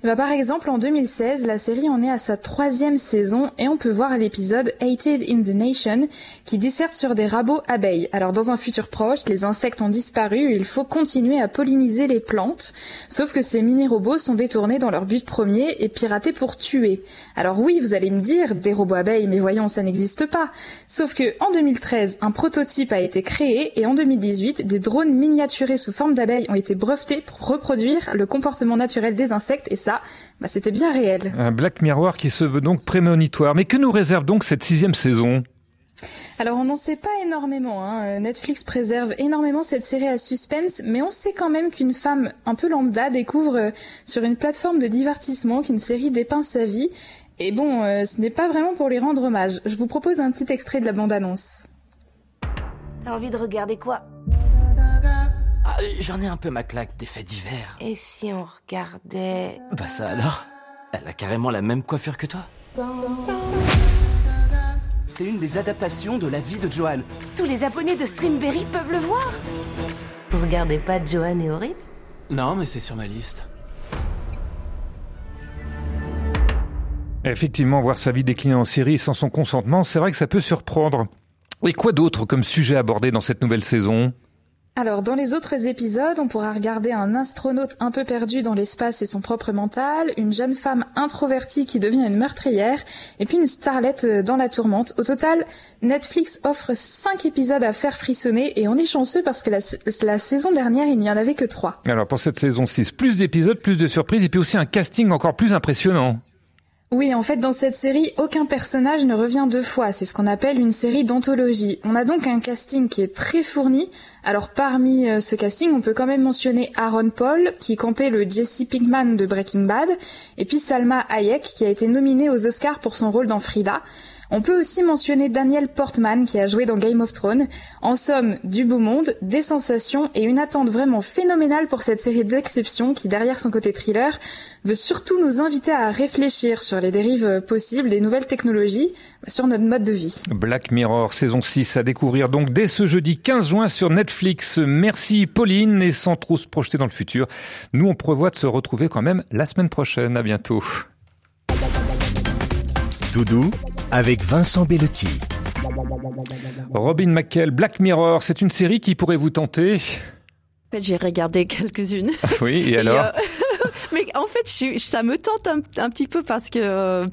Speaker 19: Ben, par exemple, en 2016, la série en est à sa troisième saison et on peut voir l'épisode Hated in the Nation qui disserte sur des rabots abeilles. Alors dans un futur proche, les insectes ont disparu et il faut continuer à polliniser les plantes. Sauf que ces mini-robots sont détournés dans leur but premier et piratés pour tuer. Alors oui, vous allez me dire, des robots abeilles, mais voyons, ça n'existe pas. Sauf que en 2013, un prototype a été créé et en 2018, des drones miniaturés sous forme d'abeilles ont été brevetés pour reproduire le comportement naturel des insectes et ça, bah, c'était bien réel.
Speaker 6: Un Black Mirror qui se veut donc prémonitoire. Mais que nous réserve donc cette sixième saison?
Speaker 19: Alors on n'en sait pas énormément. Hein. Euh, Netflix préserve énormément cette série à suspense, mais on sait quand même qu'une femme un peu lambda découvre euh, sur une plateforme de divertissement qu'une série dépeint sa vie. Et bon, euh, ce n'est pas vraiment pour lui rendre hommage. Je vous propose un petit extrait de la bande-annonce.
Speaker 17: T'as envie de regarder quoi?
Speaker 18: Ah, J'en ai un peu ma claque des faits divers.
Speaker 17: Et si on regardait...
Speaker 18: Bah ça alors Elle a carrément la même coiffure que toi. C'est une des adaptations de la vie de Johan.
Speaker 17: Tous les abonnés de Streamberry peuvent le voir Vous regardez pas Johan et Horrible
Speaker 18: Non, mais c'est sur ma liste.
Speaker 6: Effectivement, voir sa vie décliner en série sans son consentement, c'est vrai que ça peut surprendre. Et quoi d'autre comme sujet abordé dans cette nouvelle saison?
Speaker 19: Alors, dans les autres épisodes, on pourra regarder un astronaute un peu perdu dans l'espace et son propre mental, une jeune femme introvertie qui devient une meurtrière, et puis une starlette euh, dans la tourmente. Au total, Netflix offre 5 épisodes à faire frissonner, et on est chanceux parce que la, saison dernière, il n'y en avait que 3.
Speaker 6: Alors pour cette saison 6, plus d'épisodes, plus de surprises, et puis aussi un casting encore plus impressionnant.
Speaker 19: Oui, en fait, dans cette série, aucun personnage ne revient deux fois. C'est ce qu'on appelle une série d'anthologie. On a donc un casting qui est très fourni. Alors, parmi euh, ce casting, on peut quand même mentionner Aaron Paul, qui campait le Jesse Pinkman de Breaking Bad, et puis Salma Hayek, qui a été nominée aux Oscars pour son rôle dans Frida. On peut aussi mentionner Daniel Portman qui a joué dans Game of Thrones. En somme, du beau monde, des sensations et une attente vraiment phénoménale pour cette série d'exception qui, derrière son côté thriller, veut surtout nous inviter à réfléchir sur les dérives possibles des nouvelles technologies, sur notre mode de vie.
Speaker 6: Black Mirror, saison 6, à découvrir donc dès ce jeudi 15 juin sur Netflix. Merci Pauline, et sans trop se projeter dans le futur, nous on prévoit de se retrouver quand même la semaine prochaine. À bientôt.
Speaker 1: Doudou avec Vincent Bellotti.
Speaker 6: Robin McKell, Black Mirror, c'est une série qui pourrait vous tenter
Speaker 7: j'ai regardé <laughs> quelques-unes.
Speaker 6: Oui, et alors
Speaker 7: euh, <laughs> Mais en fait, je, ça me tente un, un petit peu parce que euh,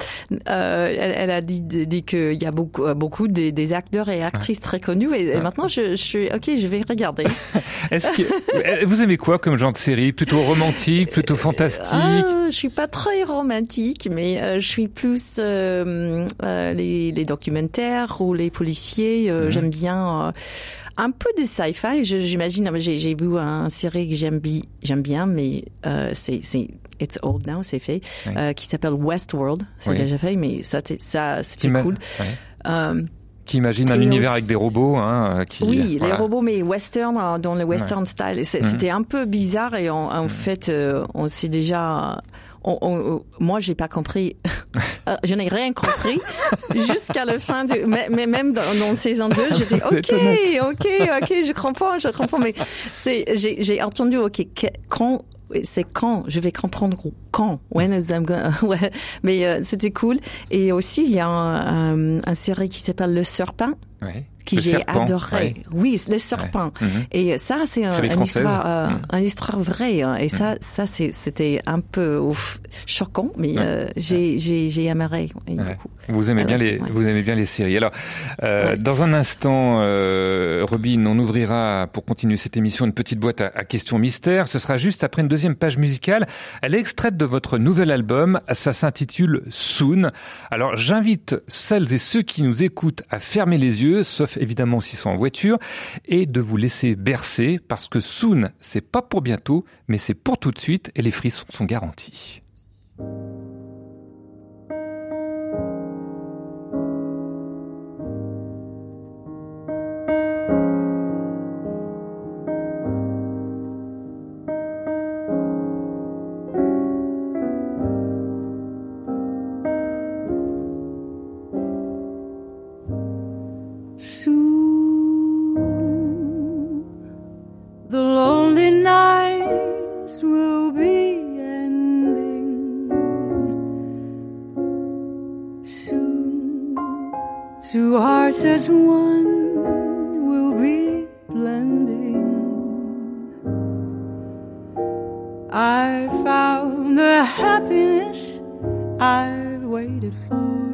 Speaker 7: elle, elle, a dit, dit qu'il y a beaucoup, beaucoup des, des acteurs et actrices très connus et, et maintenant je, je, suis ok, je vais regarder. <laughs>
Speaker 6: Est-ce que vous aimez quoi comme genre de série? Plutôt romantique, plutôt fantastique?
Speaker 7: Ah, Je suis pas très romantique, mais euh, je suis plus euh, euh, les, les, documentaires ou les policiers. Mmh. J'aime bien un peu de sci-fi. J'imagine, j'ai vu un série que j'aime bi, j'aime bien, mais euh, c'est c'est It's Old Now, c'est fait, oui. euh, qui s'appelle Westworld. C'est oui. déjà fait, mais ça ça c'était cool.
Speaker 6: Ouais. Euh, qui imagine un univers avec des robots. Hein, qui,
Speaker 7: oui, voilà. les robots, mais western, dans le western ouais. style. C'était mmh. un peu bizarre et en, en mmh. fait, euh, on s'est déjà on, on, moi, j'ai pas compris. <laughs> je n'ai rien compris jusqu'à la fin de. Mais, mais même dans, dans saison 2, j'étais <laughs> OK, OK, OK, je comprends, je comprends. Mais c'est, j'ai entendu OK quand c'est quand je vais comprendre quand when is I'm gonna, <laughs> ouais mais euh, c'était cool et aussi il y a un, un, un série qui s'appelle Le Serpent
Speaker 6: ouais
Speaker 7: que j'ai adoré.
Speaker 6: Ouais.
Speaker 7: Oui, les serpents. Ouais. -hmm. Et ça, c'est un, une histoire, euh, mm. une histoire vraie. Hein. Et mm. ça, ça, c'était un peu ouf, choquant, mais euh, j'ai, j'ai, j'ai aimé.
Speaker 6: Vous aimez Alors, bien les, vous aimez bien les séries. Alors, euh, dans un instant, euh, Robin, on ouvrira pour continuer cette émission une petite boîte à, à questions mystères. Ce sera juste après une deuxième page musicale. Elle est extraite de votre nouvel album. Ça s'intitule Soon. Alors, j'invite celles et ceux qui nous écoutent à fermer les yeux, sauf évidemment s'ils sont en voiture, et de vous laisser bercer parce que soon, c'est pas pour bientôt, mais c'est pour tout de suite et les frissons sont garantis.
Speaker 8: Two hearts as one will be blending. I found the happiness I've waited for.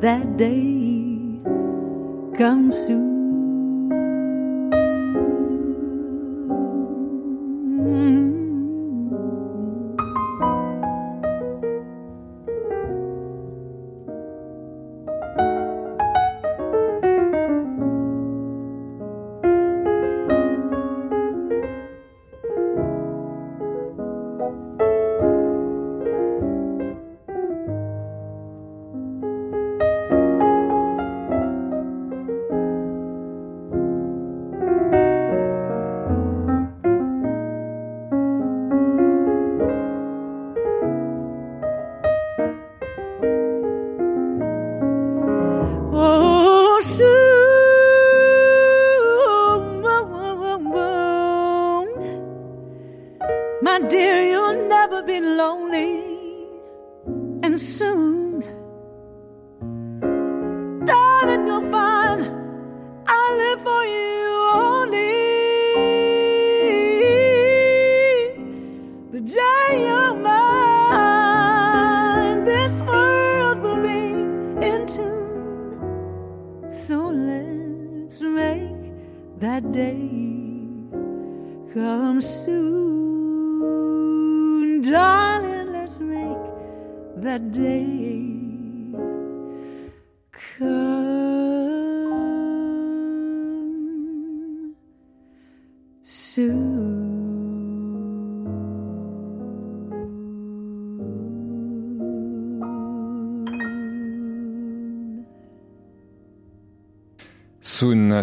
Speaker 8: That day come soon.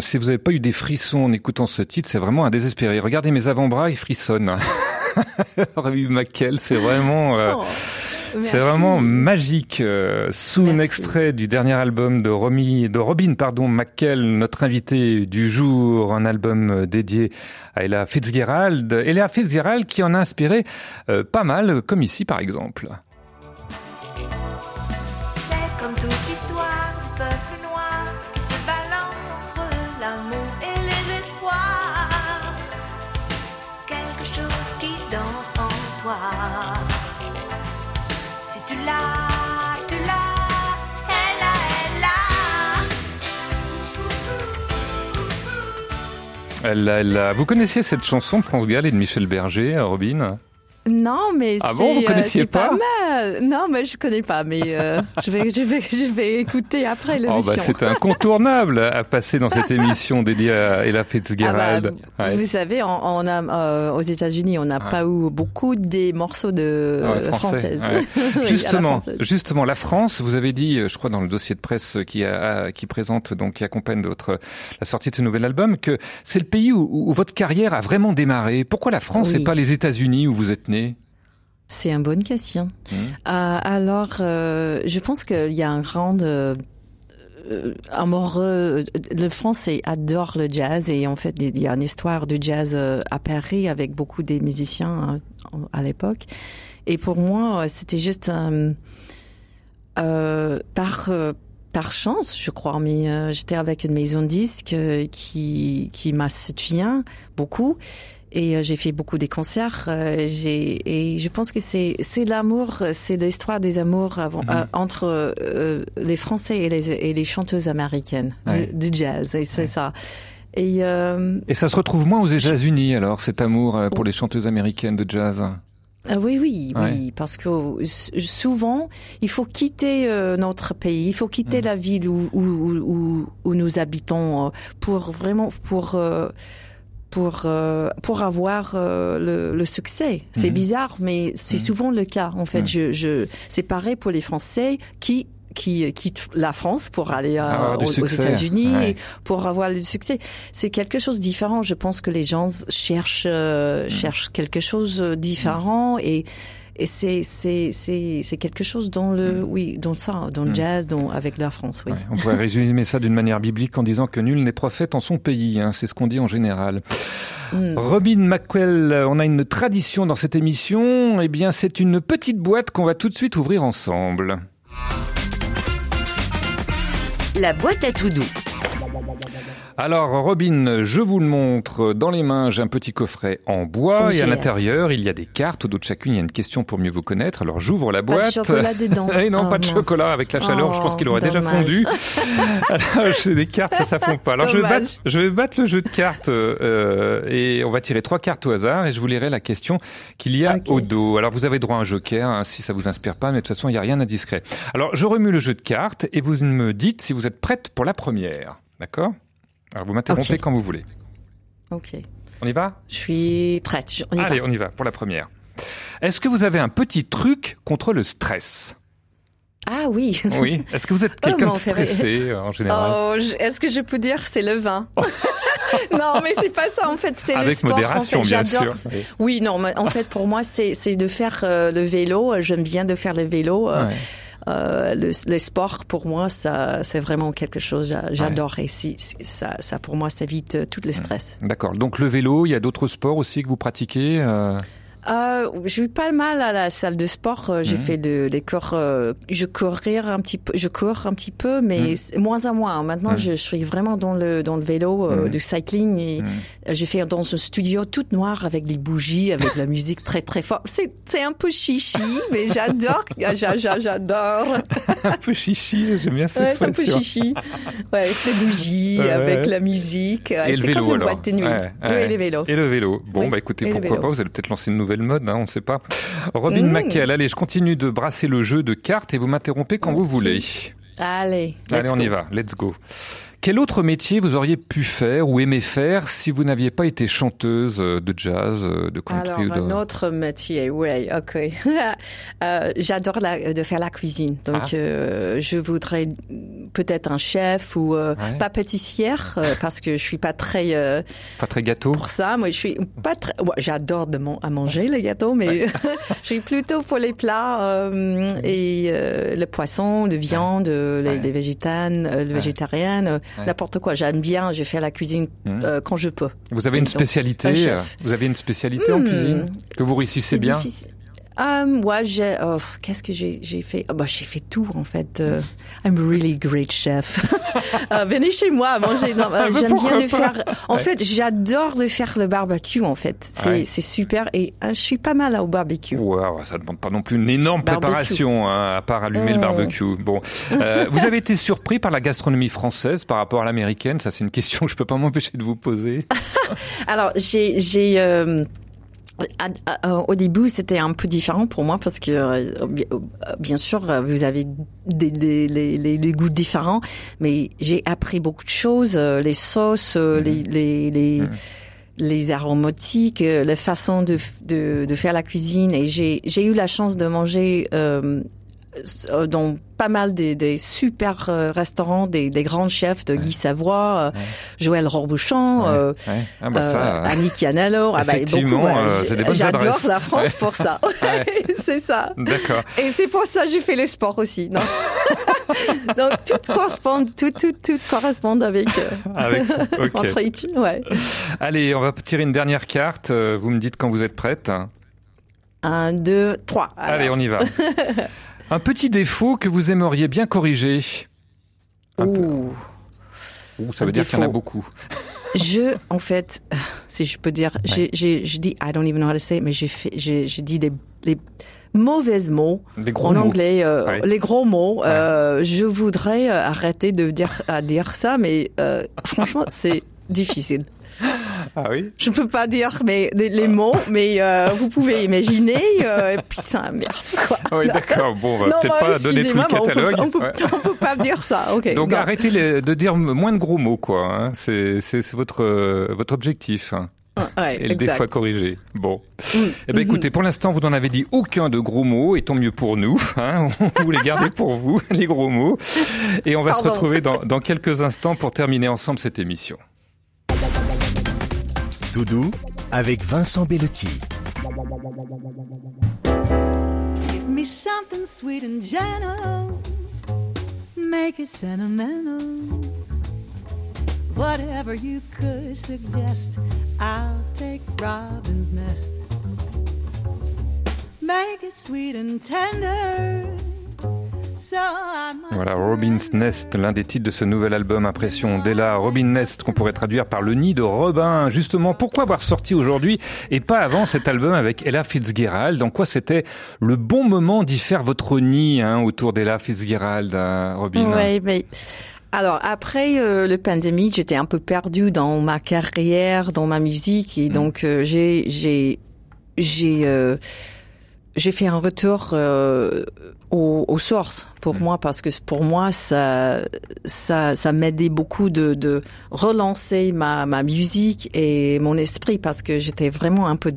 Speaker 14: Soon.
Speaker 6: Si vous n'avez pas eu des frissons en écoutant ce titre, c'est vraiment un désespéré. Regardez mes avant-bras, ils frissonnent. <laughs> Robbie McKell, c'est vraiment... euh,
Speaker 7: Oh,
Speaker 6: C'est vraiment magique. Euh, Soon, extrait du dernier album de, Romy, de Robin pardon, McKell, notre invité du jour, un album euh, dédié à Ella Fitzgerald. Ella Fitzgerald qui en a inspiré euh, pas mal, comme ici par exemple.
Speaker 15: C'est comme toute l'histoire du peuple elle a. Elle,
Speaker 6: Vous connaissiez cette chanson de France Gall et de Michel Berger, euh, Robin?
Speaker 7: Non, mais
Speaker 6: Ah
Speaker 7: c'est
Speaker 6: bon, vous
Speaker 7: euh,
Speaker 6: connaissiez
Speaker 7: c'est pas,
Speaker 6: pas
Speaker 7: mal. Non, mais je connais pas, mais euh, <laughs> je vais je vais je vais écouter après
Speaker 6: Oh,
Speaker 7: l'émission.
Speaker 6: bah, C'est incontournable à passer dans cette émission dédiée à Ella Fitzgerald.
Speaker 7: Ah bah,
Speaker 6: Ouais.
Speaker 7: Vous savez, on, on a euh, aux États-Unis, on n'a
Speaker 6: Ouais.
Speaker 7: pas eu beaucoup des morceaux de
Speaker 6: Ah ouais, français,
Speaker 7: françaises. <laughs> la
Speaker 6: justement,
Speaker 7: française.
Speaker 6: justement, la France, vous avez dit, je crois dans le dossier de presse qui, a, qui présente donc qui accompagne votre la sortie de ce nouvel album, que c'est le pays où, où votre carrière a vraiment démarré. Pourquoi la France
Speaker 7: Oui.
Speaker 6: et pas les États-Unis où vous êtes né?
Speaker 7: C'est une bonne question.
Speaker 6: Mmh.
Speaker 7: Euh, alors, euh, je pense qu'il y a un grand euh, amoureux. Le Français adore le jazz et en fait, il y a une histoire de jazz à Paris avec beaucoup des musiciens euh, à l'époque. Et pour moi, c'était juste euh, euh, par par chance, je crois, mais euh, j'étais avec une maison de disques qui qui m'a soutien beaucoup et euh, j'ai fait beaucoup des concerts. euh, j'ai et je pense que c'est c'est l'amour, c'est l'histoire des amours avant,
Speaker 6: Mhm.
Speaker 7: euh, entre euh, les Français et les et les chanteuses américaines
Speaker 6: Ouais.
Speaker 7: du, jazz. Et c'est ça. Et euh,
Speaker 6: Et ça se retrouve moins aux États-Unis alors cet amour euh, pour les chanteuses américaines de jazz?
Speaker 7: Ah oui, oui,
Speaker 6: Ouais.
Speaker 7: oui, parce que souvent, il faut quitter euh, notre pays, il faut quitter la ville où, où, où, où- nous habitons pour vraiment pour euh, pour euh, pour avoir euh, le, le succès. C'est
Speaker 6: Mhm.
Speaker 7: bizarre, mais c'est souvent le cas. En fait,
Speaker 6: Mhm.
Speaker 7: je, je c'est pareil pour les Français qui qui quittent la France pour aller euh, aux, États-Unis
Speaker 6: ouais.
Speaker 7: pour avoir le succès. C'est quelque chose de différent. Je pense que les gens cherchent euh, cherchent quelque chose de différent et et c'est c'est c'est c'est quelque chose dans le oui dans ça dans le jazz dans avec la France oui.
Speaker 6: On pourrait résumer ça d'une manière biblique en disant que nul n'est prophète en son pays. hein, c'est ce qu'on dit en général.
Speaker 7: Mm.
Speaker 6: Robin McQuell, on a une tradition dans cette émission. Eh bien, c'est une petite boîte qu'on va tout de suite ouvrir ensemble.
Speaker 9: La boîte à tout doux.
Speaker 6: Alors, Robin, je vous le montre. Dans les mains, j'ai un petit coffret en bois
Speaker 7: Oh,
Speaker 6: et à l'intérieur, il y a des cartes. Au dos de chacune, il y a une question pour mieux vous connaître. Alors, j'ouvre la
Speaker 7: Pas
Speaker 6: boîte.
Speaker 7: de chocolat dedans. <laughs>
Speaker 6: Eh non,
Speaker 7: Oh,
Speaker 6: pas de
Speaker 7: mince.
Speaker 6: chocolat. Avec la chaleur, je pense qu'il aurait déjà fondu. <laughs> Alors, j'ai des cartes, ça, ça fond pas. Alors, je vais,
Speaker 7: Dommage.
Speaker 6: battre, je vais battre le jeu de cartes euh, et on va tirer trois cartes au hasard et je vous lirai la question qu'il y a au dos. Alors, vous avez droit à un joker hein, si ça vous inspire pas, mais de toute façon, il n'y a rien d'indiscret. Alors, je remue le jeu de cartes et vous me dites si vous êtes prête pour la première. D'accord? Alors, vous m'interrompez quand vous voulez.
Speaker 7: Ok.
Speaker 6: On y va?
Speaker 7: Je suis prête. On y
Speaker 6: Allez,
Speaker 7: va.
Speaker 6: on y va pour la première. Est-ce que vous avez un petit truc contre le stress?
Speaker 7: Ah oui.
Speaker 6: Oui. Est-ce que vous êtes <laughs>
Speaker 7: Oh,
Speaker 6: quelqu'un de stressé euh, en général?
Speaker 7: Oh, est-ce que je peux dire c'est le vin? <laughs> Non, mais c'est pas ça en fait, c'est le
Speaker 6: Avec
Speaker 7: sport.
Speaker 6: modération,
Speaker 7: en fait.
Speaker 6: bien sûr. Oui.
Speaker 7: Non, mais en fait pour moi c'est c'est de faire euh, le vélo. J'aime bien de faire le vélo. euh,
Speaker 6: Ouais.
Speaker 7: Euh, le, les sports pour moi ça c'est vraiment quelque chose j'a- j'adore et si, si- ça ça pour moi ça évite euh, tout le stress.
Speaker 6: D'accord. Donc le vélo, il y a d'autres sports aussi que vous pratiquez euh,
Speaker 7: Euh, je suis pas mal à la salle de sport. Euh, J'ai
Speaker 6: Mhm.
Speaker 7: fait de, des cours. euh, je courir un petit peu. Je cours un petit peu, mais c'est moins à moins. Maintenant,
Speaker 6: Mhm.
Speaker 7: je, je suis vraiment dans le dans le vélo, euh, du cycling. Et j'ai fait dans un studio tout noir avec des bougies, avec la musique très très forte. C'est c'est un peu chichi, mais j'adore. <laughs> J'a- j'a- J'adore. <laughs>
Speaker 6: un peu chichi, j'aime bien cette
Speaker 7: Ouais, c'est un peu chichi. Ouais, avec les bougies,
Speaker 6: Ouais,
Speaker 7: avec
Speaker 6: ouais.
Speaker 7: la musique.
Speaker 6: Et le vélo
Speaker 7: comme une
Speaker 6: alors.
Speaker 7: boîte de nuit.
Speaker 6: Ouais,
Speaker 7: et les vélos.
Speaker 6: Et le vélo. Bon,
Speaker 7: Oui.
Speaker 6: bah écoutez,
Speaker 7: Et
Speaker 6: pourquoi pas, vous allez peut-être lancer une nouvelle mode, hein, on sait pas. Robin
Speaker 7: Mm.
Speaker 6: McKell, allez, je continue de brasser le jeu de cartes et vous m'interrompez quand vous voulez.
Speaker 7: Allez,
Speaker 6: Allez, on y va, let's go. Quel autre métier vous auriez pu faire ou aimé faire si vous n'aviez pas été chanteuse euh, de jazz, euh, de country
Speaker 7: Alors,
Speaker 6: ou de...
Speaker 7: un autre métier, oui, ok. <laughs> Euh, J'adore de faire la cuisine. Donc,
Speaker 6: Ah.
Speaker 7: euh, je voudrais peut-être un chef ou euh,
Speaker 6: Ouais.
Speaker 7: pas pâtissière parce que je suis pas très
Speaker 6: Pas très gâteau
Speaker 7: pour ça. Moi, je suis pas très. ouais, J'adore de man- à manger les gâteaux, mais <laughs> je suis plutôt pour les plats euh, et le poisson, le viande, les, les végétanes, le végétarienne, euh,
Speaker 6: Ouais.
Speaker 7: n'importe quoi. J'aime bien. Je fais la cuisine
Speaker 6: Mhm.
Speaker 7: euh, quand je peux.
Speaker 6: Vous avez une spécialité
Speaker 7: un
Speaker 6: euh. Vous avez une spécialité en
Speaker 7: Hmm.
Speaker 6: cuisine que vous réussissez bien
Speaker 7: difficile. Euh, moi, j'ai, oh, qu'est-ce que j'ai, j'ai fait? Oh, bah, j'ai fait tout, en fait. Euh, I'm really great chef. <laughs> Euh, venez chez moi manger. Euh, <laughs> j'aime bien de faire, en
Speaker 6: Ouais.
Speaker 7: fait, j'adore de faire le barbecue, en fait. C'est,
Speaker 6: Ouais.
Speaker 7: c'est super et euh, je suis pas mal au barbecue.
Speaker 6: Ouais, ouais, ça ne demande pas non plus une énorme
Speaker 7: Barbecue.
Speaker 6: préparation, hein, à part allumer le barbecue. Bon, Euh, vous avez été surpris par la gastronomie française par rapport à l'américaine? Ça, c'est une question que je peux pas m'empêcher de vous poser. <laughs>
Speaker 7: Alors, j'ai, j'ai, euh, à- à- au début, c'était un peu différent pour moi parce que, euh, bien, euh, bien sûr, euh, vous avez des, des- les, les, les goûts différents, mais j'ai appris beaucoup de choses, les sauces, euh, les, les, les, les aromatiques, la façon de, de, de faire la cuisine. Et j'ai, eu la chance de manger euh, dans pas mal des, des super euh, restaurants, des, des grands chefs de Guy Savoie, euh, Joël Robuchon, euh,
Speaker 6: ouais. Ah bah ça,
Speaker 7: euh, Annie Chianello. Ah bah, beaucoup,
Speaker 6: euh, c'est des bonnes
Speaker 7: J'adore la France pour ça. <laughs> <laughs> C'est ça.
Speaker 6: D'accord.
Speaker 7: Et c'est pour ça que j'ai fait le sport aussi. Non? <laughs> Donc tout correspond, tout, tout, tout correspond avec, euh, entre études, ouais.
Speaker 6: Allez, on va tirer une dernière carte. Euh, Vous me dites quand vous êtes prête.
Speaker 7: Un, deux, trois.
Speaker 6: Allez, on y va. Un petit défaut que vous aimeriez bien corriger. Un peu.
Speaker 7: Ouh.
Speaker 6: Ouh, ça veut
Speaker 7: Un
Speaker 6: dire qu'il y en a beaucoup. <laughs>
Speaker 7: Je, en fait, <laughs> si je peux dire, j'ai, j'ai, je dis, I don't even know how to say, it, mais j'ai fait, j'ai, j'ai dit des, des mauvais mots
Speaker 6: Des gros
Speaker 7: en
Speaker 6: mots.
Speaker 7: anglais, euh,
Speaker 6: Ouais.
Speaker 7: les gros mots. Euh, je voudrais euh, arrêter de dire à dire ça, mais euh, franchement, c'est <laughs> difficile.
Speaker 6: Ah oui
Speaker 7: Je peux pas dire mais les, mots, mais euh, vous pouvez imaginer. Euh, putain, merde quoi.
Speaker 6: Ah Oui, d'accord. Bon, on va peut-être pas donner tout le
Speaker 7: on peut-
Speaker 6: catalogue.
Speaker 7: On peut,
Speaker 6: Ouais.
Speaker 7: on peut pas dire ça. Ok.
Speaker 6: Donc
Speaker 7: non.
Speaker 6: arrêtez les- de dire moins de gros mots, quoi. hein. C'est votre euh, votre objectif. hein.
Speaker 7: Ouais,
Speaker 6: Et
Speaker 7: exact.
Speaker 6: défaut à corriger. Bon.
Speaker 7: Mm.
Speaker 6: Eh ben
Speaker 7: Mhm.
Speaker 6: écoutez, pour l'instant, vous n'en avez dit aucun de gros mots, et tant mieux pour nous. Hein <laughs> on vous les gardez pour vous, <laughs> les gros mots. Et on va se retrouver dans, dans quelques instants pour terminer ensemble cette émission.
Speaker 1: Doudou avec Vincent Bellotti.
Speaker 14: Give me something sweet and gentle. Make it sentimental. Whatever you could suggest, I'll take Robin's nest. Make it sweet and tender.
Speaker 6: Voilà, Robin's Nest, l'un des titres de ce nouvel album Impression Della. Robin Nest, qu'on pourrait traduire par le nid de Robin. Justement, pourquoi avoir sorti aujourd'hui et pas avant cet album avec Ella Fitzgerald? En quoi c'était le bon moment d'y faire votre nid hein, autour d'Ella Fitzgerald, hein, Robin?
Speaker 7: Ouais, mais alors après euh, le pandémie, j'étais un peu perdue dans ma carrière, dans ma musique,
Speaker 6: Mm.
Speaker 7: et donc euh, j'ai j'ai j'ai euh, j'ai fait un retour euh, aux, aux sources pour
Speaker 6: Mm.
Speaker 7: moi parce que pour moi ça ça ça m'aidait beaucoup de de relancer ma ma musique et mon esprit parce que j'étais vraiment un peu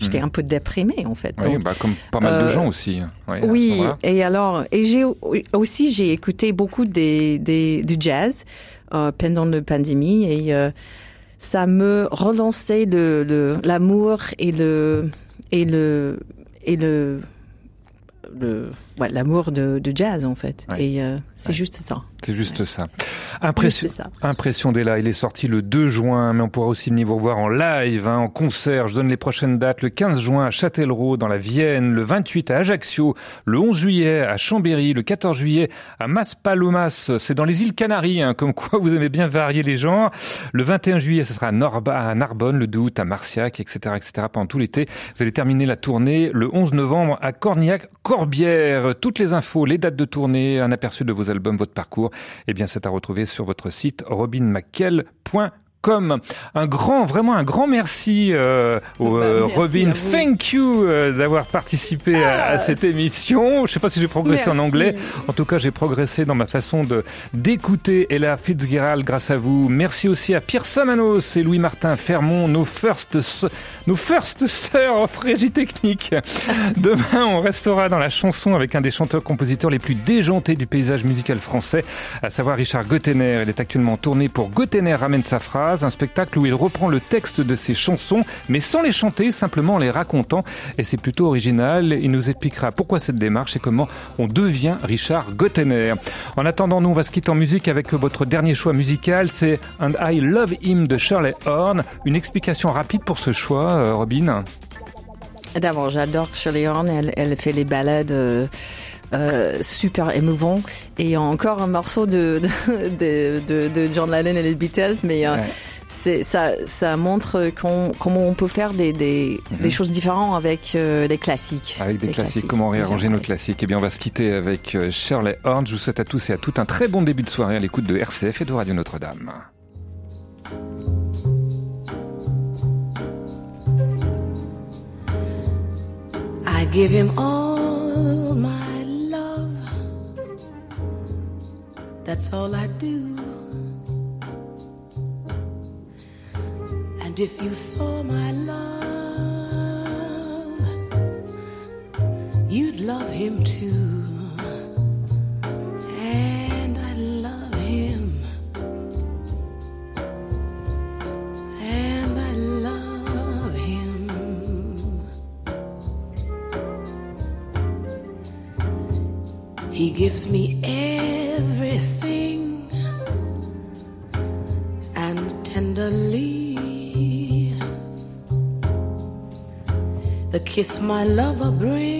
Speaker 7: j'étais un peu déprimée en fait.
Speaker 6: Mm. Oui,
Speaker 7: Donc,
Speaker 6: bah, comme pas mal de
Speaker 7: euh,
Speaker 6: gens aussi. hein. Ouais,
Speaker 7: oui, et alors, et j'ai aussi j'ai écouté beaucoup des, des du jazz euh, pendant la pandémie et euh, ça me relançait le le- l'amour et le et le et le le ouais, l'amour de, de jazz en fait.
Speaker 6: Ouais.
Speaker 7: Et euh, c'est juste ça.
Speaker 6: C'est juste ça. Impression,
Speaker 7: ça.
Speaker 6: Impression d'Ella, il est sorti le 2 juin, mais on pourra aussi venir vous voir en live, hein, en concert. Je donne les prochaines dates. Le 15 juin à Châtellerault, dans la Vienne. Le 28 à Ajaccio. Le 11 juillet à Chambéry. Le 14 juillet à Maspalomas. C'est dans les îles Canaries, hein, comme quoi vous aimez bien varier les genres. Le 21 juillet, ce sera à, Norba, à Narbonne. Le 2 août à Marciac, etc., etc. Pendant tout l'été. Vous allez terminer la tournée le 11 novembre à Cornillac-Corbière. Toutes les infos, les dates de tournée, un aperçu de vos albums, votre parcours, eh bien, c'est à retrouver sur votre site robinmckel.com. Un grand, vraiment un grand merci, euh, au,
Speaker 7: Bah,
Speaker 6: euh,
Speaker 7: merci
Speaker 6: Robin. Thank you euh, d'avoir participé à, à cette émission. Je sais pas si j'ai progressé en anglais. En tout cas, j'ai progressé dans ma façon de d'écouter Ella Fitzgerald grâce à vous. Merci aussi à Pierre Samanos et Louis Martin Fermont, nos first, nos first sœurs en régie technique. <laughs> Demain, on restera dans la chanson avec un des chanteurs-compositeurs les plus déjantés du paysage musical français, à savoir Richard Gottener. Il est actuellement en tournée pour Gottener ramène sa phrase, un spectacle où il reprend le texte de ses chansons, mais sans les chanter, simplement en les racontant. Et c'est plutôt original. Il nous expliquera pourquoi cette démarche et comment on devient Richard Gottener. En attendant, nous, on va se quitter en musique avec votre dernier choix musical. C'est And I Love Him de Shirley Horn. Une explication rapide pour ce choix, euh, Robin?
Speaker 7: D'abord, j'adore Shirley Horn. Elle, fait les balades euh, euh, super émouvants. Et encore un morceau de, de, de, de John Lennon et les Beatles, mais euh,
Speaker 6: Ouais.
Speaker 7: c'est ça, ça montre comment on peut faire des, des, des choses différentes avec euh, les classiques.
Speaker 6: Avec des
Speaker 7: Les
Speaker 6: classiques, comment réarranger nos classiques Eh bien, on va se quitter avec euh, Shirley Horn. Je vous souhaite à tous et à toutes un très bon début de soirée à l'écoute de RCF et de Radio Notre-Dame.
Speaker 5: I give him all That's all I do. And if you saw my love, you'd love him too. And I love him. And I love him. He gives me kiss my lover brings,